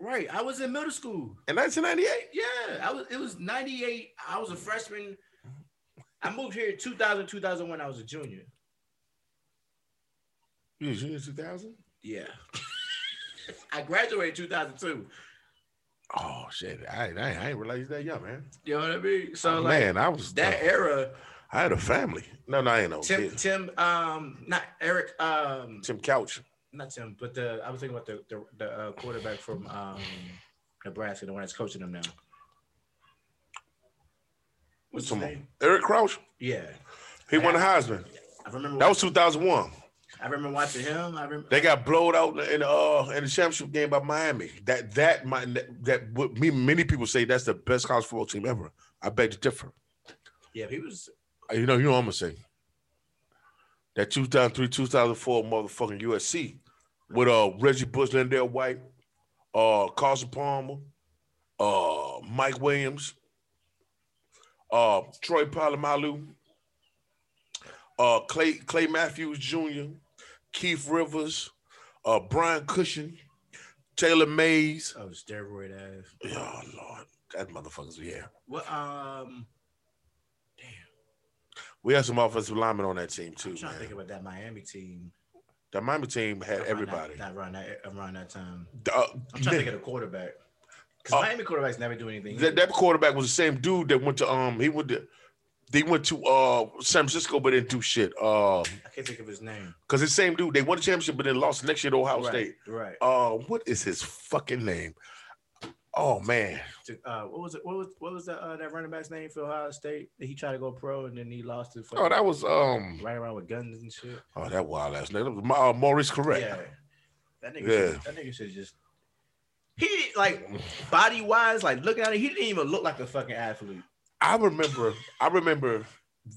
right. I was in middle school. in nineteen ninety eight. Yeah, I was. It was 98. I was a freshman. I moved here in 2000, 2001. I was a junior. You was junior two thousand. Yeah. I graduated 2002. Oh shit! I, I, I ain't realize that young man. You know what I mean? So Oh, like man, I was that era, I had a family. No, no, I ain't no Tim, kid. Tim, um, not Eric, um, Tim Couch. not Tim, but the I was thinking about the the, the uh, quarterback from um, Nebraska, the one that's coaching them now. What's his name? Eric Crouch. Yeah, He won the Heisman. I remember. That was 2001. I remember watching him. I remember. They got blowed out in the uh in the championship game by Miami. That that my that what me many people say that's the best college football team ever. I beg to differ. Yeah, he was. You know, you know what I'm gonna say. That 2003, 2004 motherfucking USC with uh Reggie Bush, LenDale White, uh Carson Palmer, uh Mike Williams, uh Troy Polamalu, uh Clay Clay Matthews Jr., Keith Rivers, uh Brian Cushing, Taylor Mays. Oh, steroid ass. Oh Lord, that motherfuckers, yeah. What? Um, damn. We had some offensive linemen on that team too, I'm trying to think about that Miami team. The Miami team had around everybody. That, that around that around that time. Uh, I'm trying to think of the quarterback. Because Oh. Miami quarterbacks never do anything. that, that quarterback was the same dude that went to um he went to they went to uh San Francisco but didn't do shit. Uh I can't think of his name. because the same dude they won the championship but then lost next year to Ohio right, State. Right. Uh what is his fucking name? Oh man. Uh, what was it? What was what was that uh, that running back's name for Ohio State? He tried to go pro and then he lost it. Oh that was um right around with guns and shit. oh that wild ass nigga. That was uh, Maurice Clarett. Yeah. That nigga. Yeah. Should, that nigga should just. He like body wise, like looking at it, he didn't even look like a fucking athlete. I remember I remember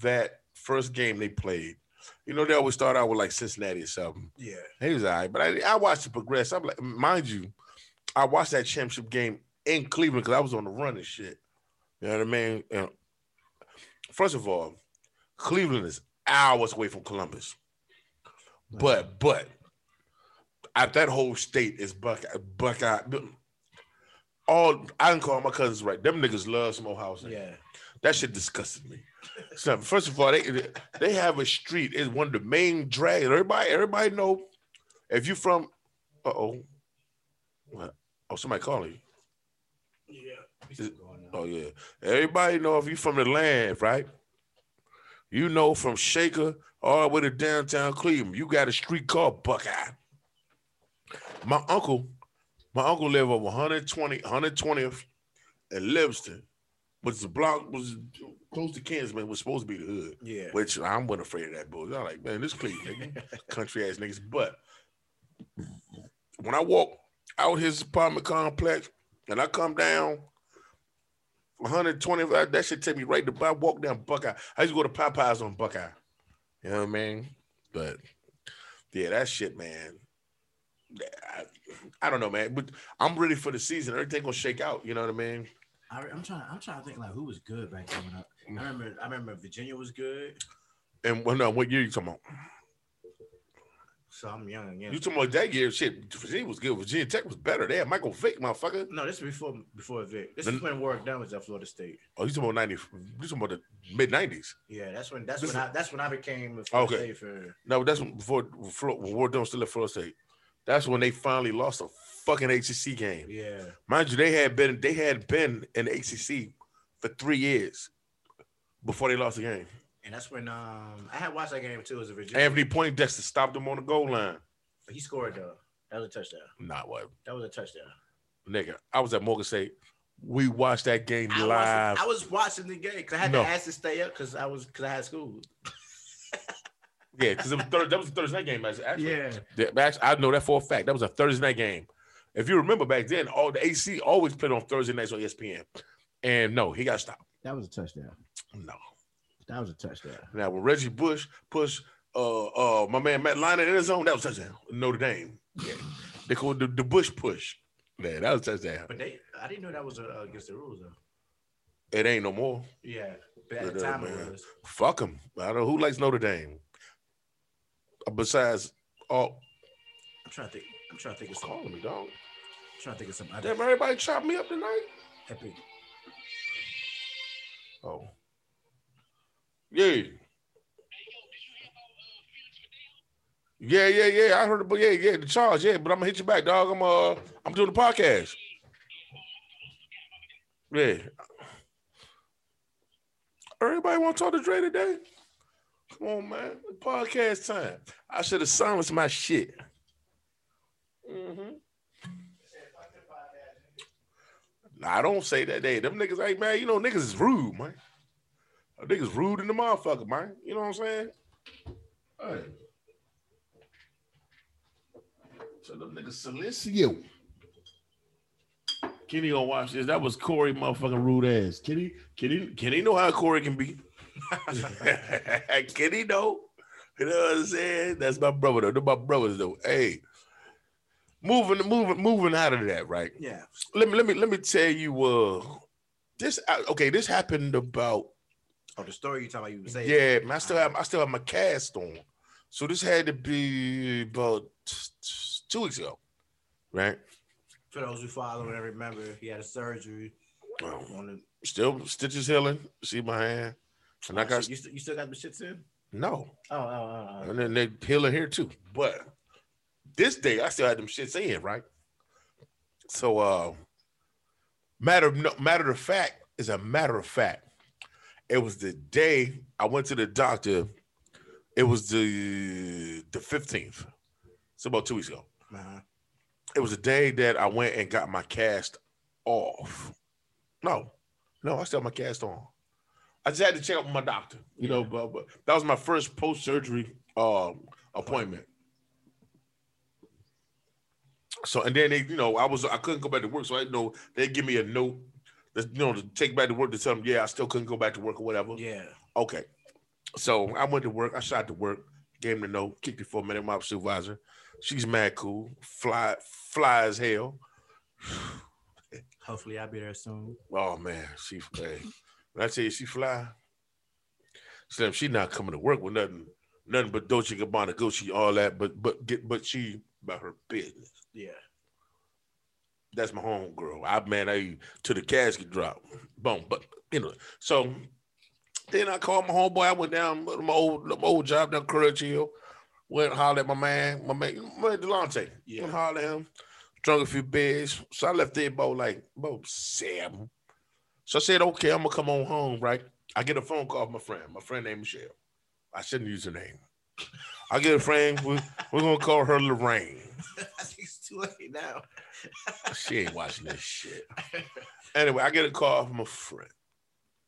that first game they played. You know, they always start out with like Cincinnati or something. Yeah. He was all right, but I, I watched it progress. I'm like, mind you, I watched that championship game in Cleveland because I was on the run and shit. You know what I mean? And first of all, Cleveland is hours away from Columbus, but but at that whole state is Buckeye. Buckeye. All I can call my cousins right. Them niggas love some Ohio Yeah. That shit disgusted me. So first of all, they they have a street. It's one of the main drags. Everybody, everybody know if you from. Uh oh. Oh, somebody calling you. Yeah. We still going now. Oh yeah. Everybody know if you from the land, right? You know from Shaker all the way to downtown Cleveland, you got a street called Buckeye. My uncle, my uncle lived over 120, 120th in Livingston, which the block was close to Kansas, man, was supposed to be the hood. Yeah. Which I'm not afraid of that bullshit. I'm like, man, this Cleveland, nigga. country ass niggas. But when I walk out his apartment complex and I come down 120, that that should take me right to I walk down Buckeye. I used to go to Popeyes on Buckeye. You know what I mean? But yeah, that shit, man. I, I don't know, man. But I'm ready for the season. Everything gonna shake out. You know what I mean? I, I'm trying. I'm trying to think like who was good back coming up. I remember. I remember Virginia was good. And when, no, what year you talking about? So I'm young again. You talking about that year? Shit, Virginia was good. Virginia Tech was better. They had Michael Vick, motherfucker. No, this is before before Vick. This Then- is when Warrick Dunn was at Florida State. Oh, you talking about ninety? You talking about the mid nineties? Yeah, that's when that's This when is- I that's when I became a Florida Okay. State for No, that's when- before before Ward Dunn still at Florida State. That's when they finally lost a fucking ACC game. yeah. Mind you, they had been they had been in the ACC for three years before they lost the game. And that's when um I had watched that game too as a Virginia. Anthony Poindexter stopped them on the goal line. He scored though. That was a touchdown. Not what, That was a touchdown. nigga. I was at Morgan State. We watched that game I, live. watched, I was watching the game because I had No. to ask to stay up because I was because I had school. yeah, because that was a Thursday night game. Actually, Yeah. Actually, I know that for a fact. That was a Thursday night game. If you remember back then, all the AC always played on Thursday nights on ESPN. And no, he got stopped. That was a touchdown. No. That was a touchdown. Now when Reggie Bush pushed uh uh my man Matt Leinart in his zone, that was touchdown. Notre Dame. Yeah. They called the, the Bush push. Yeah, that was touchdown. But they, I didn't know that was uh, against the rules though. It ain't no more. Yeah, but at But, the uh, time man. it was. Fuck them. I don't know who likes Notre Dame. Uh, Besides, oh, I'm trying to think. I'm trying to think of some. calling me, dog. I'm trying to think of some Damn, everybody chop me up tonight. epic. Oh. Yeah. Yeah, yeah, yeah. I heard about yeah, yeah, the charge, yeah, but I'm gonna hit you back, dog. I'm uh I'm doing the podcast. Yeah. Everybody want to talk to Dre today? Come on, man. Podcast time. I should have silenced my shit. Mm-hmm. I don't say that. They them niggas ain't man. You know niggas is rude, man. A niggas rude in the motherfucker, man. You know what I'm saying? Hey. So them niggas Silencio. Kenny gonna watch this. That was Corey motherfucking rude ass. Kenny, Kenny, Kenny know how Corey can be. Kenny know. You know what I'm saying? That's my brother though. They're my brothers though. Hey. Moving, moving, moving out of that, right? Yeah. Let me let me let me tell you uh this okay, this happened about Oh, the story you talking about you say. yeah, man, I still have I still have my cast on. So this had to be about two weeks ago, right? For those who follow and remember, he had a surgery Well, the. still stitches healing. See my hand, and I got you, still, you still got the shits in? no, Oh, oh, oh, oh. and then they healing here too. But this day, I still had them shits in, right? So, uh, matter of matter of fact is a matter of fact. It was the day I went to the doctor. It was the the fifteenth. It's about two weeks ago. Uh-huh. It was the day that I went and got my cast off. No, no, I still have my cast on. I just had to check out with my doctor. You know, but, but that was my first post surgery um, appointment. So and then they, you know, I was I couldn't go back to work, so I know they give me a note, that, you know, to take back to work to tell them, yeah, I still couldn't go back to work or whatever. Yeah. Okay. So I went to work. I shot to work, gave him the note, kicked it for a minute. My supervisor, she's mad cool, fly, fly as hell. Hopefully, I'll be there soon. Oh man, she hey, when I tell you she fly, Slim, she not coming to work with nothing, nothing but Dolce Gabbana, Gucci, all that. But but get but she about her business. Yeah. That's my home girl. I man, I to the casket drop. Boom. But you know, so then I called my homeboy. I went down to my old my old job down Courage Hill. Went and hollered at my man, my man, my man Delonte. Yeah. Went and hollered at him. Drunk a few beers. So I left there about like about seven. So I said, okay, I'm gonna come on home, right? I get a phone call from my friend. My friend named Michelle. I shouldn't use her name. I get a friend. We, we're gonna call her Lorraine. I think it's too late now. She ain't watching this shit. Anyway, I get a call from a friend.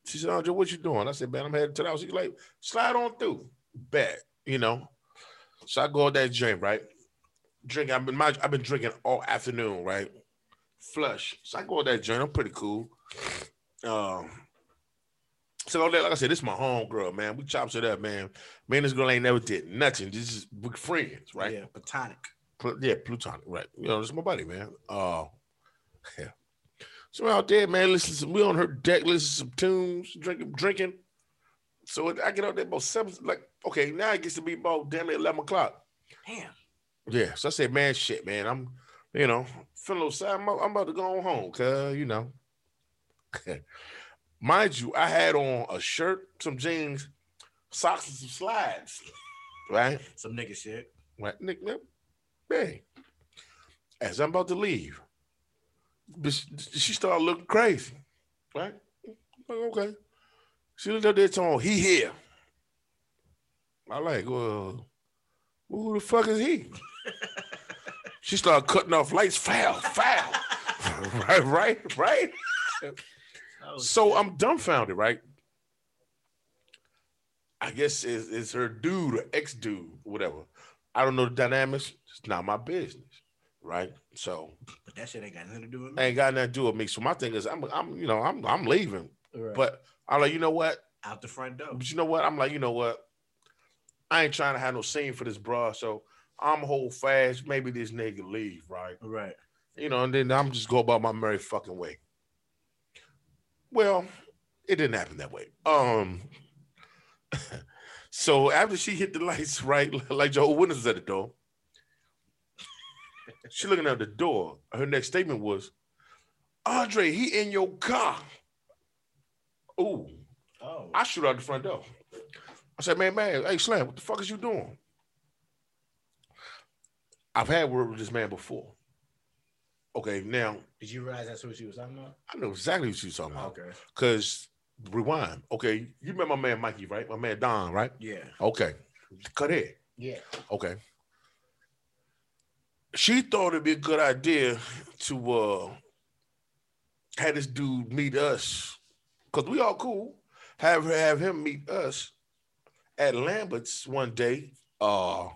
She said, Andre, what you doing? I said, man, I'm headed to the house. She's like, slide on through. Bet, you know. So I go to that joint, right? Drink. I've been my, I've been drinking all afternoon, right? Flush. So I go to that joint. I'm pretty cool. Um, so like I said, this is my home girl, man. We chops it up, man. Me and this girl ain't never did nothing. This is we friends, right? Yeah, platonic. Yeah, plutonic, right? You know, it's my buddy, man. Uh, yeah. So we're out there, man. Listen, some, we on her deck, listen to some tunes, drinking, drinking. So I get out there about seven, like okay, now it gets to be about damn near eleven o'clock. Damn. Yeah. So I said, man, shit, man, I'm, you know, feeling a little sad. I'm, I'm about to go on home, cause you know. Mind you, I had on a shirt, some jeans, socks, and some slides, right? Some nigga shit. Right, Nick, Nick, hey. As I'm about to leave, she, started looking crazy, right? Like, okay. She looked up there told me, he here. I like, well, who the fuck is he? she started cutting off lights, foul, foul. right, right, right. So I'm dumbfounded, right? I guess it's, it's her dude or ex dude, whatever. I don't know the dynamics. It's not my business, right? So but that shit ain't got nothing to do with me. ain't got nothing to do with me. So my thing is, I'm, I'm, you know, I'm, I'm leaving. Right. But I'm like, you know what? out the front door. But you know what? I'm like, you know what? I ain't trying to have no scene for this bro. So I'm hold fast. Maybe this nigga leave, right? Right. you know, and then I'm just go about my merry fucking way. Well, it didn't happen that way. Um, so after she hit the lights, right, like Joe was at the door, she looking at the door. Her next statement was, "Andre, he in your car." Ooh, Oh. I shoot out the front door. I said, "Man, man, hey Slam, what the fuck is you doing?" I've had word with this man before. Okay, now Did you realize that's what she was talking about? I know exactly what you're talking about. Okay. Cause rewind. Okay, you met my man Mikey, right? My man Don, right? Yeah. Okay. Cut it. Yeah. Okay. She thought it'd be a good idea to uh have this dude meet us. Cause we all cool. have have him meet us at Lambert's one day. Uh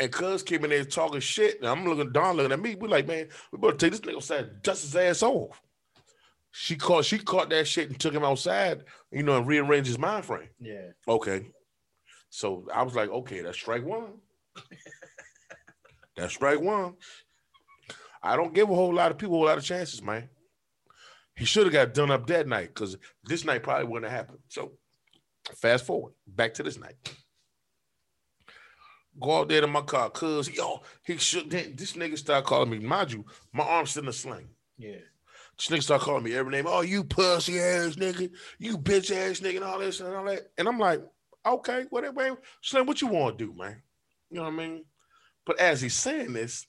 and Cuz came in there talking shit. And I'm looking, Don looking at me. We're like, man, we better take this nigga outside, dust his ass off. She caught, she caught that shit and took him outside, you know, and rearranged his mind frame. Yeah. Okay. So I was like, okay, that's strike one. That's strike one. I don't give a whole lot of people a whole lot of chances, man. He should have got done up that night because this night probably wouldn't have happened. So fast forward back to this night. Go out there to my car, cuz yo, he shook. This nigga start calling me. Mind you, my arm's in a sling. Yeah. This nigga start calling me every name. Oh, you pussy ass nigga, you bitch ass nigga, and all this and all that. And I'm like, okay, whatever, Slim, what you want to do, man? You know what I mean? But as he's saying this,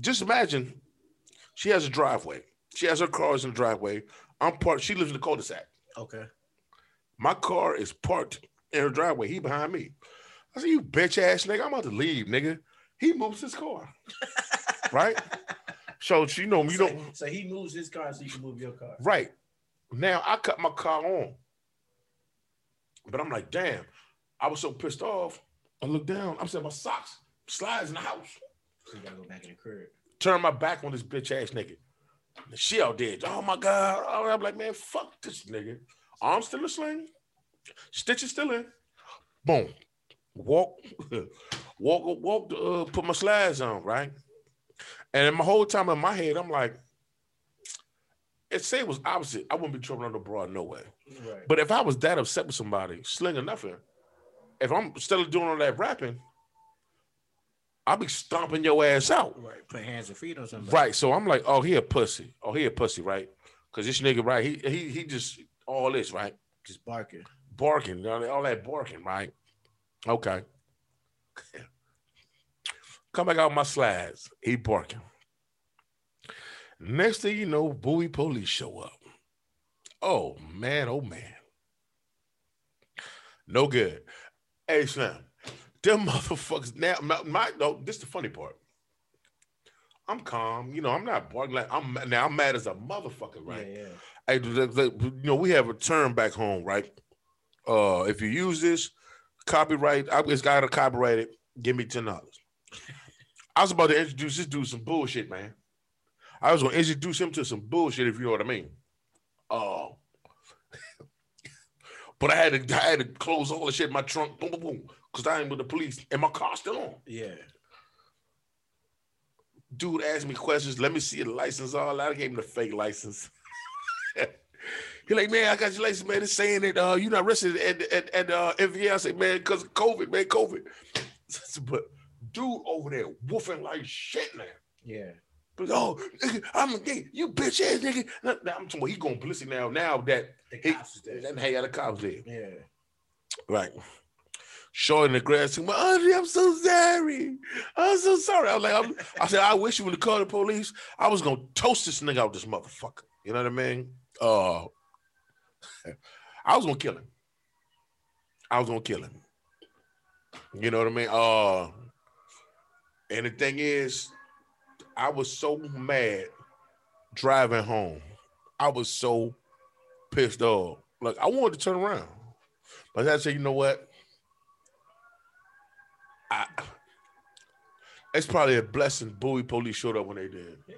just imagine she has a driveway. She has her cars in the driveway. I'm parked. She lives in the cul-de-sac. Okay. My car is parked in her driveway. He behind me. I said, "You bitch ass nigga, I'm about to leave, nigga." He moves his car, right? So you know, you so, know. So he moves his car so you can move your car. Right. Now I cut my car on, but I'm like, damn. I was so pissed off. I look down. I'm saying my socks slides in the house. So you gotta go back in the crib. Turn my back on this bitch ass nigga. She out there. Oh my god. I'm like, man, fuck this nigga. Arm still a sling. Stitch is still in. Boom. Walk, walk, walk, uh, put my slides on, right? And in my whole time in my head, I'm like, it say it was opposite. I wouldn't be trouble on the broad no way. Right. But if I was that upset with somebody, slinging nothing, if I'm still doing all that rapping, I'll be stomping your ass out. Right. Put hands and feet on somebody. Right. So I'm like, oh, he a pussy. Oh, he a pussy, right? Because this nigga, right? He he he just all this, right? Just barking. Barking, all that barking, right? Okay. Come back out my slides. He barking. Next thing you know, Bowie police show up. Oh man, oh man. No good. Hey Slim, them motherfuckers now my, my no, this is the funny part. I'm calm, you know. I'm not barking like I'm now. I'm mad as a motherfucker, right? Yeah, yeah. Hey, you know, we have a term back home, right? Uh, if you use this copyright, I just got to copyright it. Give me ten dollars. I was about to introduce this dude some bullshit, man. I was going to introduce him to some bullshit, if you know what I mean. Oh, but I had to, I had to close all the shit in my trunk, boom, boom, boom, because I ain't with the police, and my car still on. Yeah. dude asked me questions. Let me see your license. All that. I gave him the fake license. he like, man, I got your license, man. It's saying that uh, you're not arrested at at, at uh, FVA. I say, man, because of COVID, man, COVID. but dude over there woofing like shit man. Yeah. Oh, I'm a gay. You bitch ass nigga. I'm talking about he going ballistic now. Now that The he, cops is there. hey, the cops there. Yeah. Right. Showing the grass, saying, Audrey, I'm so sorry. I'm so sorry. I was like, I'm, I said, I wish you would have called the police. I was gonna toast this nigga out this motherfucker. You know what I mean? Uh I was gonna kill him. I was gonna kill him. You know what I mean? Uh and the thing is, I was so mad driving home. I was so pissed off. Like I wanted to turn around. But I said, you know what? I, it's probably a blessing Bowie police showed up when they did. Yeah.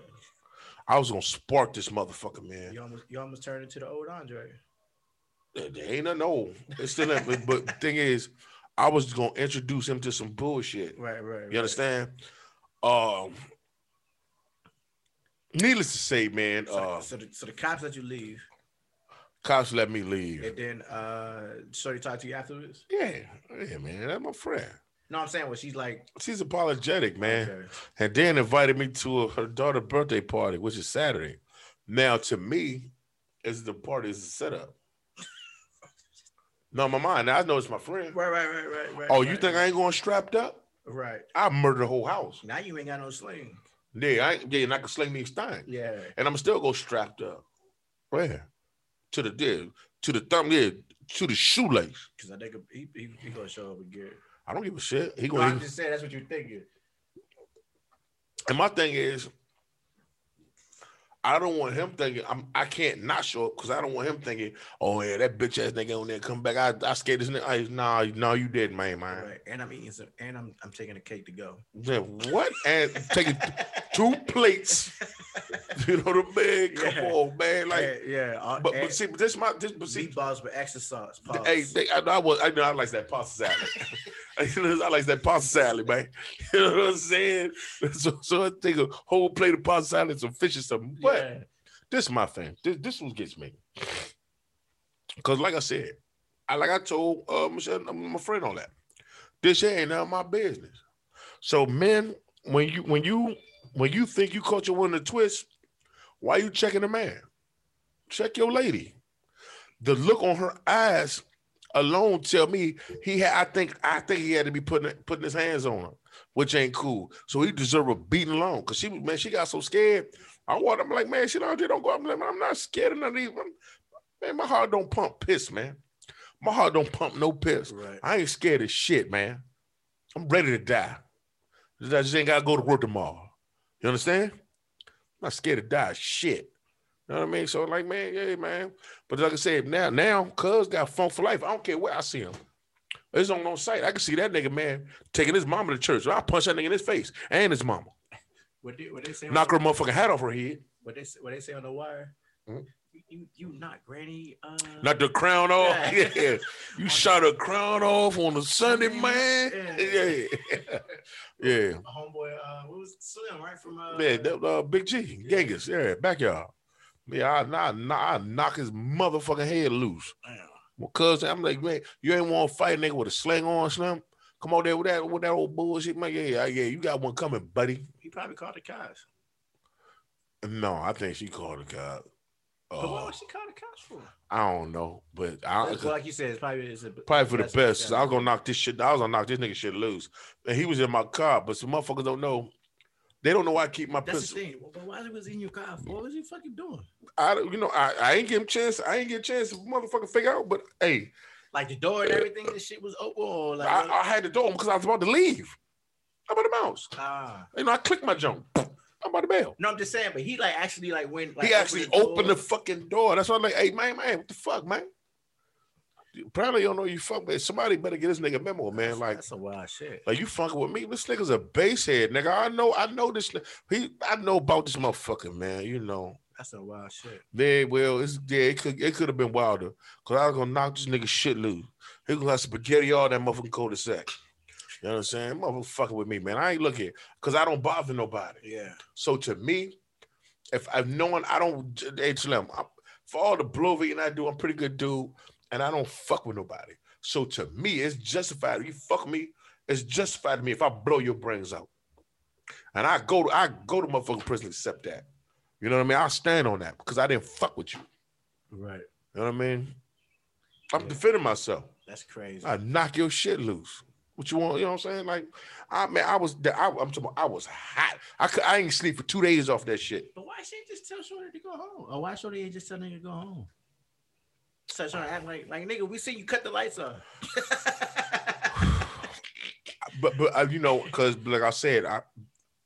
I was gonna spark this motherfucker, man. You almost you almost turned into the old Andre. There ain't nothing old. It's still in, but, but thing is, I was gonna introduce him to some bullshit. Right, right. You understand? Um needless to say, man, So, uh so, the, so the cops let you leave, cops let me leave. and then uh, Shorty talked to you afterwards. Yeah, yeah, man. That's my friend. No, I'm saying, well, she's like, She's apologetic, man. okay. and then invited me to her daughter's birthday party, which is Saturday. Now, to me, is the party is a setup. no, my mind. Now I know it's my friend. right, right, right, right, right. Oh, you right, think I ain't going strapped up? Right. I murdered the whole house. Now you ain't got no sling. Yeah, I ain't- yeah, and I can sling these things, Yeah. and I'm still go strapped up. Where? To the yeah, to the thumb, yeah, to the shoelace. Because I think he, he, he gonna show up again. I don't give a shit. He No, going. I'm just saying that's what you're thinking. And my thing is, I don't want him thinking I'm I can't not show up because I don't want him thinking, oh yeah, that bitch ass nigga on there come back. I, I scared this nigga. I, nah, no, you didn't, man, man. Right. And I'm eating some and I'm I'm taking a cake to go. Yeah, what? And taking two plates. You know the. Come Yeah. on, man. Like, yeah, yeah. uh, but, but see, but this my this but see, meatballs with extra sauce. Pause. Hey, they, I, I was I know I like that pasta salad. I like that pasta salad, man. You know what I'm saying? So, so I take a whole plate of pasta salad, some fish and some. But this is my thing. This this one gets me. Cause like I said, I like I told uh, Michelle, my friend on that. This shit ain't none of my business. So men, when you when you when you think you caught your one in a twist, why you checking the man? Check your lady. The look on her eyes alone tell me he had. I think I think he had to be putting putting his hands on her, which ain't cool. So he deserve a beating alone because she was man. She got so scared. I want. I'm like man, she don't don't go. I'm like man, I'm not scared of none of these. Man, my heart don't pump piss, man. My heart don't pump no piss. Right. I ain't scared of shit, man. I'm ready to die. I just ain't gotta go to work tomorrow. You understand? I'm not scared to die. of Shit. You know what I mean? So like, man, yeah, man. But like I said, now, now, cuz got funk for life. I don't care where I see him. It's on no site. I can see that nigga, man, taking his mama to church. I'll punch that nigga in his face and his mama. What they what they say? Knock her motherfucking hat off her head. What they say- what they say on the wire? Mhm. You, you you not granny. Uh, Not the crown off. Yeah. Yeah. You shot a crown off on a Sunday, man. Yeah. Yeah. Yeah. my homeboy. Uh, what was Slim right from? Uh, Yeah, that, uh, Big G, Genghis, yeah, backyard. Yeah, I, I, I, I knock his motherfucking head loose. Damn. My cousin, I'm like, man, you ain't want to fight a nigga with a sling on, Slim? Come on there with that, with that old bullshit, man. Yeah, yeah, yeah, you got one coming, buddy. He probably called the cops. No, I think she called the cops. But what Uh, was she call the cops for? I don't know, but I, well, like you said, it's probably it's a, Probably for the best. I was gonna knock this shit. I was gonna knock this nigga shit loose. And he was in my car, but some motherfuckers don't know. They don't know why I keep my That's pistol. the thing. But why was he in your car? for? What was he fucking doing? I, don't- you know, I, I ain't give him chance. I ain't get a chance to motherfucker figure out. But hey, Like the door and everything, the shit was open. Or like, I, I had the door because I was about to leave. I'm about the bounce. ah. You know, I clicked my jump. I'm about to bail. No, I'm just saying. But he like actually like went. Like, he actually opened the door. fucking door. That's why I'm like, hey man, man, what the fuck, man? You Probably don't know you fuck, man. Somebody better get this nigga memo, man. Like, that's a wild shit. Like you fucking with me? This nigga's a basehead, nigga. I know, I know this. He, I know about this motherfucker, man. You know, That's a wild shit. very well. It's yeah. It could, it could have been wilder. Cause I was gonna knock this nigga shit loose. He gonna have spaghetti all that motherfucking cul-de-sac. You know what I'm saying? Motherfucking with me, man. I ain't looking because I don't bother nobody. Yeah. So to me, if I've known I don't, Slim, I- for all the bloviating I do, I'm a pretty good dude, and I don't fuck with nobody. So to me, it's justified. If you fuck me, it's justified to me if I blow your brains out. And I go to I go to motherfucking prison accept that. You know what I mean? I'll stand on that because I didn't fuck with you. Right. You know what I mean? I'm Yeah. defending myself. That's crazy. I knock your shit loose. What you want? You know what I'm saying? Like, I man, I was I, I'm talking about, I was hot. I could, I ain't sleep for two days off that shit. But why she just tell Shorty to go home? Or why Shorty ain't just tell nigga to go home? So trying to act like like nigga, we see you cut the lights off. But but uh, you know, because like I said, I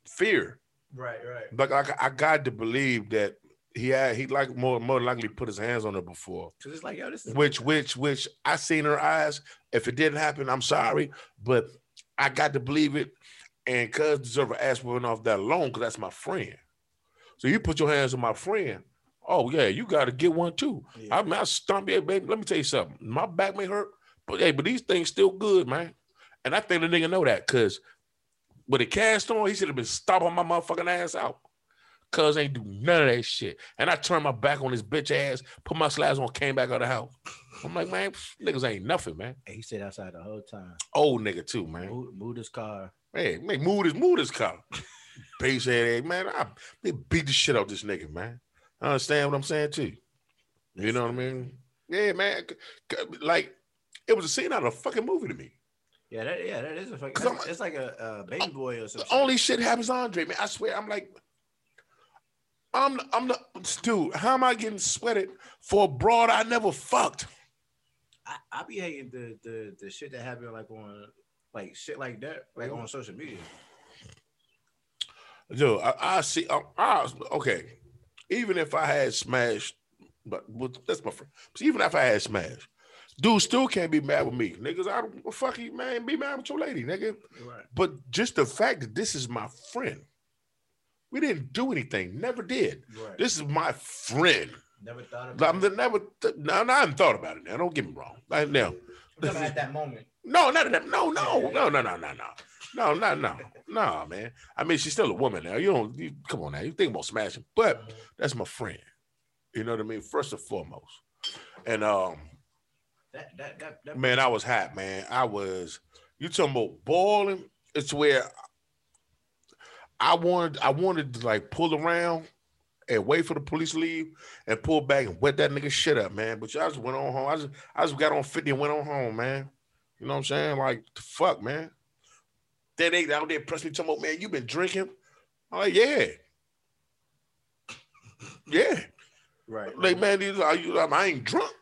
fear. Right, right. Like I, I got to believe that he had he like more more likely put his hands on her before. Cause it's like, yo, this is Which which which I seen her eyes. If it didn't happen, I'm sorry, but I got to believe it. And cuz deserve an ass whooping off that alone, because that's my friend. So you put your hands on my friend. Oh yeah, you got to get one too. Yeah. I mean, I stomp you, baby. Let me tell you something. My back may hurt, but hey, but these things still good, man. And I think the nigga know that because with a cast on, he should have been stomping my motherfucking ass out. Cuz ain't do none of that shit. And I turned my back on his bitch ass, put my slides on, came back out of the house. I'm like, man, niggas ain't nothing, man. He stayed outside the whole time. Old nigga too, man. Moved his car. Hey, man, move this, move this car. Base head, man. I they beat the shit out this nigga, man. I understand what I'm saying too. You know what I mean? Yeah, man. Like it was a scene out of a fucking movie to me. Yeah, that yeah, that is a fucking. I'm- It's like a, a baby boy or The something. only shit happens Andre, man. I swear, I'm like, I'm I'm the dude. How am I getting sweated for a broad I never fucked? I, I be hating the, the the shit that happened like on like shit like that like on social media. Dude, I, I see. I, I, okay, even if I had smashed, but, but that's my friend. Even if I had smashed, Dude still can't be mad with me. Niggas, I don't fuck you, man. Be mad with your lady, nigga. Right. But just the fact that this is my friend. We didn't do anything, never did. Right. This is my friend. Never thought about I'm it. Never th- no, no, I haven't thought about it now. Don't get me wrong. Right now. at that moment. No, not at that. No, no, no, no, no, no, no. No, no, no, no, man. I mean, she's still a woman now. You don't you, come on now. You think about smashing, but uh-huh. that's my friend. You know what I mean? First and foremost. And um, that that that, that man, I was hot, man. I was. You talking about boiling? It's where I wanted. I wanted to like pull around and wait for the police to leave and pull back and wet that nigga shit up, man. But y'all just went on home. I just, I just got on fifty and went on home, man. You know what I'm saying? Like, the fuck, man. Then they out there press me, talking about, man, you been drinking? I'm like, yeah, yeah. right. Like, man, these are you? I ain't drunk.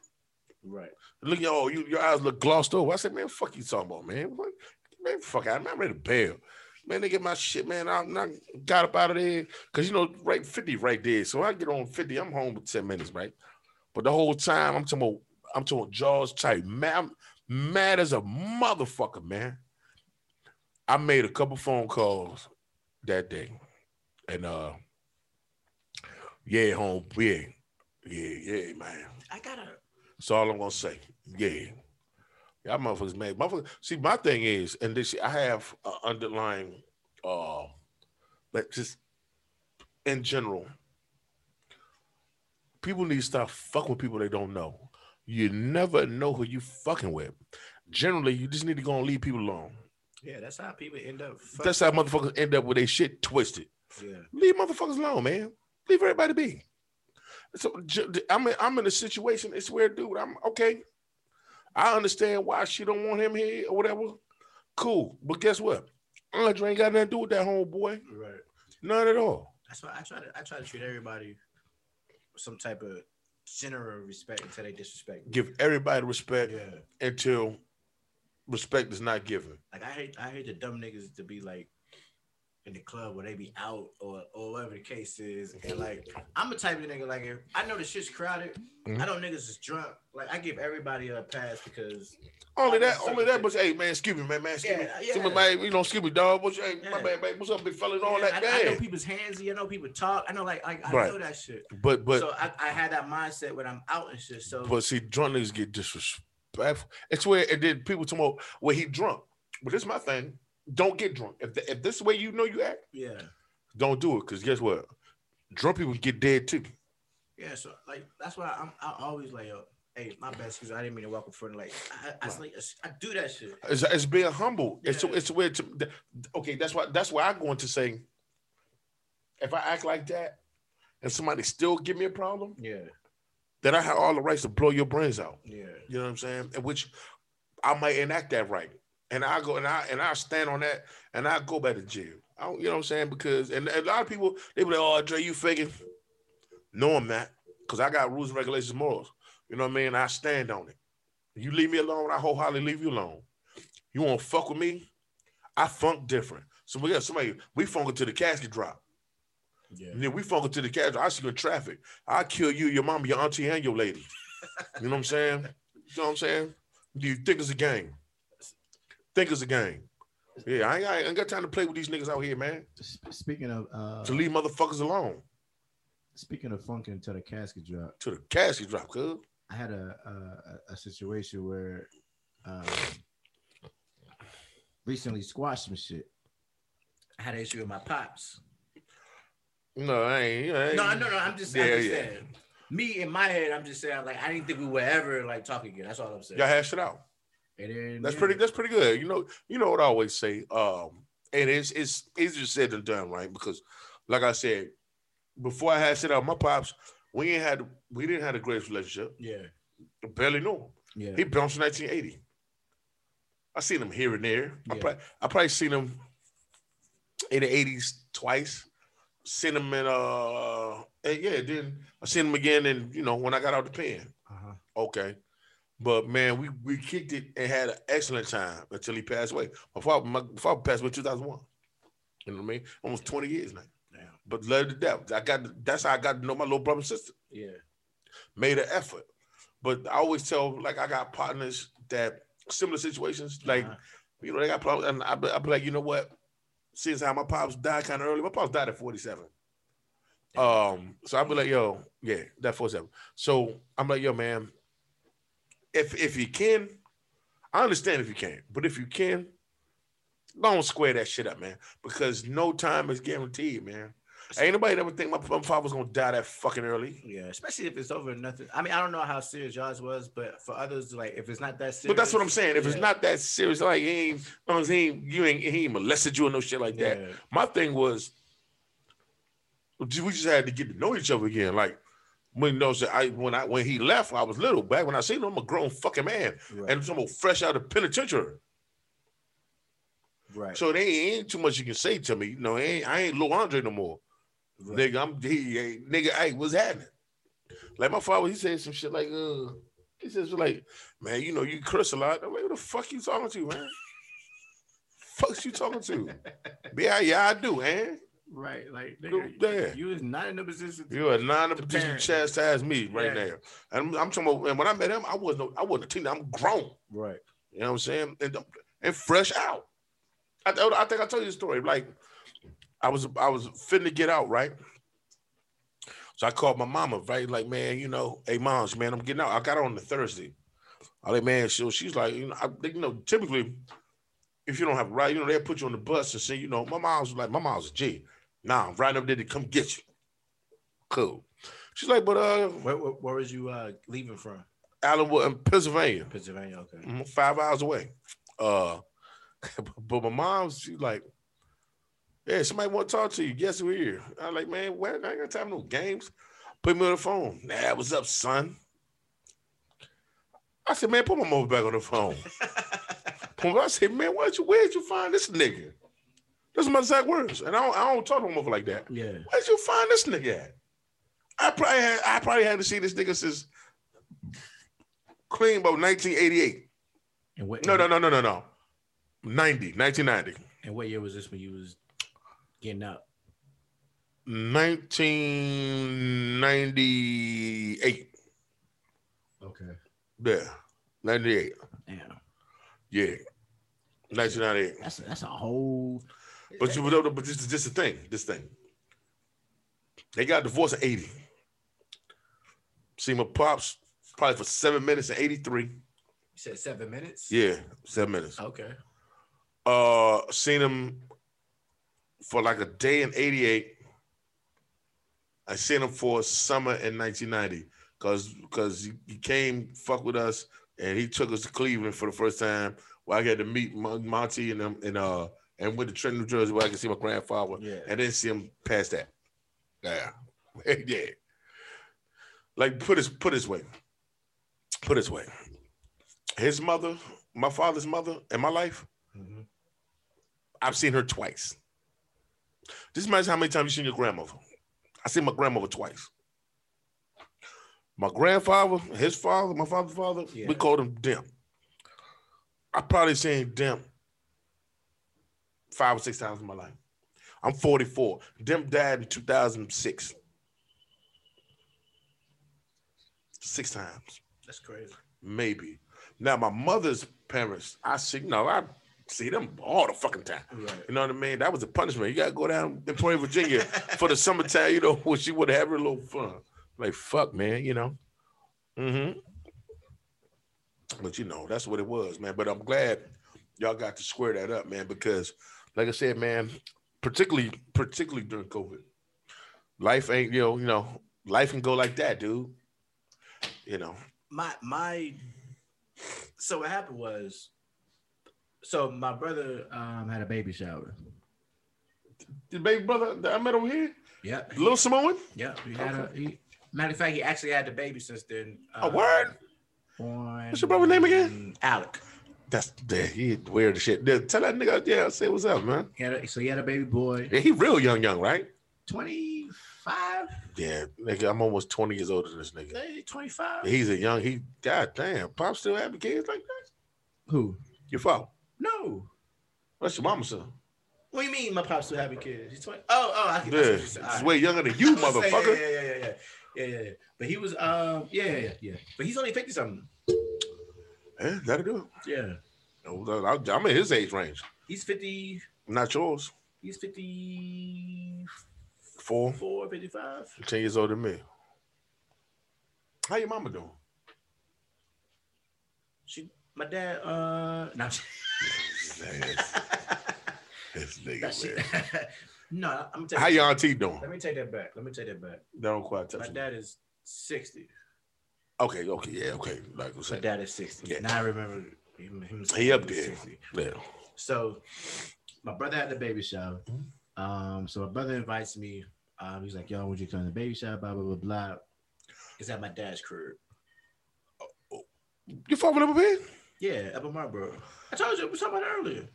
Right. Look, yo, you, your eyes look glossed over. I said, man, fuck you talking about, man. What? Man, fuck out. I'm not ready to bail. Man, they get my shit, man. I, I got up out of there. Cause you know, right 50 right there. So I get on 50, I'm home with 10 minutes, right? But the whole time I'm talking about, I'm talking jaws tight. Man, I'm mad as a motherfucker, man. I made a couple phone calls that day. And uh yeah, home, yeah, yeah, yeah, man. I gotta. That's all I'm gonna say. Yeah. Y'all motherfuckers mad. Motherfuckers. See, my thing is, and this I have an underlying uh like just in general, people need to stop fucking with people they don't know. You never know who you fucking with. Generally, you just need to go and leave people alone. Yeah, that's how people end up. That's how motherfuckers end up with their shit twisted. yeah. Leave motherfuckers alone, man. Leave everybody be. So I'm in, I'm in a situation. It's where, dude, I'm okay. I understand why she don't want him here or whatever. Cool, but guess what? Andre ain't got nothing to do with that homeboy. Right. None at all. That's why I try to I try to treat everybody with some type of general respect until they disrespect me. Give everybody respect Yeah. until respect is not given. Like I hate I hate the dumb niggas to be like in the club where they be out or or whatever the case is. And like I'm a type of nigga like if I know the shit's crowded, Mhm. I know niggas is drunk. Like I give everybody a pass because Only that, only that, but hey, man, excuse me, man, man, excuse me, Yeah, excuse me, yeah. man, you know, excuse me, dog. What's hey, my Yeah. bad, babe. What's up, big fella, and all Yeah, that, I, I know man. people's handsy. I know people talk. I know like like I Right. know that shit. But but so I, I had that mindset when I'm out and shit. So But see, drunk niggas get disrespectful. It's where and then people talk about well, he drunk. But this is my thing. Don't get drunk. If, the, if this is the way you know you act, yeah, don't do it. Because guess what? Drunk people get dead too. yeah. So like that's why I'm I always like hey, my best because I didn't mean to walk in front of like I, I, like, I do that shit. It's, it's being humble. It's Yeah. it's where to, okay. That's why that's why I'm going to say. If I act like that, and somebody still give me a problem, Yeah, then I have all the rights to blow your brains out. yeah, You know what I'm saying? And which I might enact that right. And I go and I and I stand on that and I go back to jail. I you know what I'm saying? Because and a lot of people they be like, oh Dre, you faking. No, I'm not. Because I got rules and regulations, morals. You know what I mean? I stand on it. You leave me alone, I wholeheartedly leave you alone. You want to fuck with me? I funk different. So we got somebody, we funk until the casket drop. yeah. And then we funk until the casket. I see you in traffic. I kill you, your mama, your auntie, and your lady. You know what I'm saying? You know what I'm saying? Do you think it's a game? Think it's a game. Yeah, I ain't, I ain't got time to play with these niggas out here, man. Speaking of uh, To leave motherfuckers alone. speaking of funking until the casket drop, To the casket drop, cuz. I had a a, a situation where um, recently squashed some shit. I had an issue with my pops. No, I ain't. I ain't No, no, no. I'm just, I'm Yeah, just yeah. saying. Me in my head, I'm just saying like I didn't think we would ever like talk again. That's all I'm saying. Y'all hash it out. And then, That's yeah. pretty. That's pretty good. You know. You know what I always say. Um, and it's it's easier said than done, right? Because, like I said, before I had it out, my pops, we ain't had we didn't have a great relationship. Yeah, Barely knew him. yeah. He bounced in 1980. I seen him here and there. I probably I probably seen him in the 80s twice. Seen him in uh yeah, then I seen him again and you know when I got out the pen. Uh-huh. Okay. But man, we we kicked it and had an excellent time until he passed away. My father, my father passed away in 2001. You know what I mean? Almost 20 years now. Damn. but love to death. I got that's how I got to know my little brother and sister. Yeah. Made an effort. But I always tell like I got partners that similar situations, like Uh-huh. you know, they got problems, and I be, I be like, you know what? Since how my pops died kind of early, my pops died at 47. Um, so I'll be like, yo, yeah, that 47. So I'm like, yo, man, if if you can, I understand if you can't. but if you can, don't square that shit up, man, because no time is guaranteed, man. Ain't nobody ever think my, my father was gonna die that fucking early. Yeah, especially if it's over nothing. I mean, I don't know how serious yours was, but for others, like if it's not that serious. But that's what I'm saying. If it's not that serious, like he ain't, he ain't, you ain't, he ain't molested you or no shit like that. Yeah. My thing was, we just had to get to know each other again. Like when you know, so I when I when he left, I was little. Back when I seen him, I'm a grown fucking man, Right. and I'm fresh out of penitentiary. right. So there ain't too much you can say to me. You know, ain't, I ain't Lil Andre no more. right. Nigga, I'm he, ain't- nigga. Hey, what's happening? Like my father, he said some shit like, uh, he says like, man, you know, you curse a lot. I'm like, what the fuck you talking to, man? Fuck's you talking to? yeah, yeah, I do, man. Right, like Go nigga, there. you is not in a position. To, You are not in a position to chastise me right Yeah. now. And I'm, I'm talking about, and when I met him, I wasn't, no- I wasn't a teenager. I'm grown. right. You know what I'm saying? And, and fresh out. I, I think I told you the story. Like, I was I was finna get out, right? So I called my mama, right? Like, man, you know, hey moms, man, I'm getting out. I got on the Thursday. I like, man, so she's like, you know, I, you know, typically, if you don't have a ride, you know, they'll put you on the bus and say, you know, my mom's like, my mom's a G. Nah, I'm right up there to come get you. Cool. She's like, but uh, Where, where, where was you uh leaving from? Allenwood in Pennsylvania. Pennsylvania. Okay. Mhm, five hours away. Uh, but my mom's she's like, yeah, somebody want to talk to you. Guess we're here. I'm like, man, what? I ain't got time for no games. Put me on the phone. Nah, what's up, son? I said, man, put my mother back on the phone. I said, man, where'd you where'd you find this nigga? Are my exact words. And I don't, I don't talk to my mother like that. Yeah. Where'd you find this nigga at? I probably had I probably had to see this nigga since clean about 1988. And what? No, no, no, no, no, no. 90, 1990. And what year was this when you was getting up? 1998. Okay. Yeah. 98. Damn. Yeah. 1998. That's a, that's a whole. But you but but this is just the thing. This thing. They got divorced in 80. See my pops probably for seven minutes in 83. You said seven minutes. Yeah, seven minutes. Okay. Uh seen him for like a day in 88. I seen him for summer in 1990 because because he, he came fuck with us and he took us to Cleveland for the first time where I got to meet Monty and them and uh and went to Trenton, New Jersey where I could see my grandfather Yeah. and then see him past that. Yeah. yeah. Like put his put his way. Put his way. His mother, my father's mother in my life, Mhm. I've seen her twice. This imagine how many times you seen your grandmother. I seen my grandmother twice. My grandfather, his father, my father's father, Yeah. we called him Dim. I probably seen Dim five or six times in my life. I'm 44. Dim died in 2006. Six times That's crazy. maybe. Now my mother's parents, I see, no, I see them all the fucking time. Right. You know what I mean? That was a punishment. You gotta go down in Point Virginia for the summertime, you know, when she would have her little fun. Like fuck, man, you know. Mm-hmm. But you know, that's what it was, man. But I'm glad y'all got to square that up, man, because like I said, man, particularly particularly during COVID, life ain't, you know, you know, life can go like that, dude. You know. my my so what happened was so my brother um had a baby shower The baby brother that I met over here, Yeah. little Samoan. Yeah. he had a he, matter of fact he actually had the baby since then uh, A word? born What's your brother's name again? alec That's. He weird shit. Yeah, tell that nigga, yeah, say what's up, man. he had a, so he had a baby boy Yeah, he real young, young, right? 25 Yeah, nigga, I'm almost 20 years older than this nigga. 25 He's a young, he, god damn, Pop still having kids like that? who Your father. no What's your mama son. What do you mean my pops still having kids? He's 20. Oh, oh, I can Yeah, he's right. way younger than you, motherfucker. Yeah, yeah, yeah, yeah, yeah, yeah, yeah. But he was, um, yeah, yeah, yeah. But he's only 50 something. Yeah, that'll do it. Yeah. I'm in his age range. He's 50, Not yours. he's 54, Four, 55. 10 years older than me. How your mama doing? She, my dad, uh, no, This That nigga, man. no, I'm gonna take How your auntie doing? Let me take that back. Let me take that back. Don't quite touch My me. dad is 60. Okay, okay, yeah, okay. Like I My said, dad is 60. Yeah. Now I remember him. him he up there. 60. Yeah. So my brother had the baby shower. Mm-hmm. Um, so my brother invites me. Um, he's like, "Yo, would you come to the baby shower?" Blah blah blah blah. It's at my dad's crib. You fucking up a bit? Yeah, up in Marlboro. I told you we talking about earlier.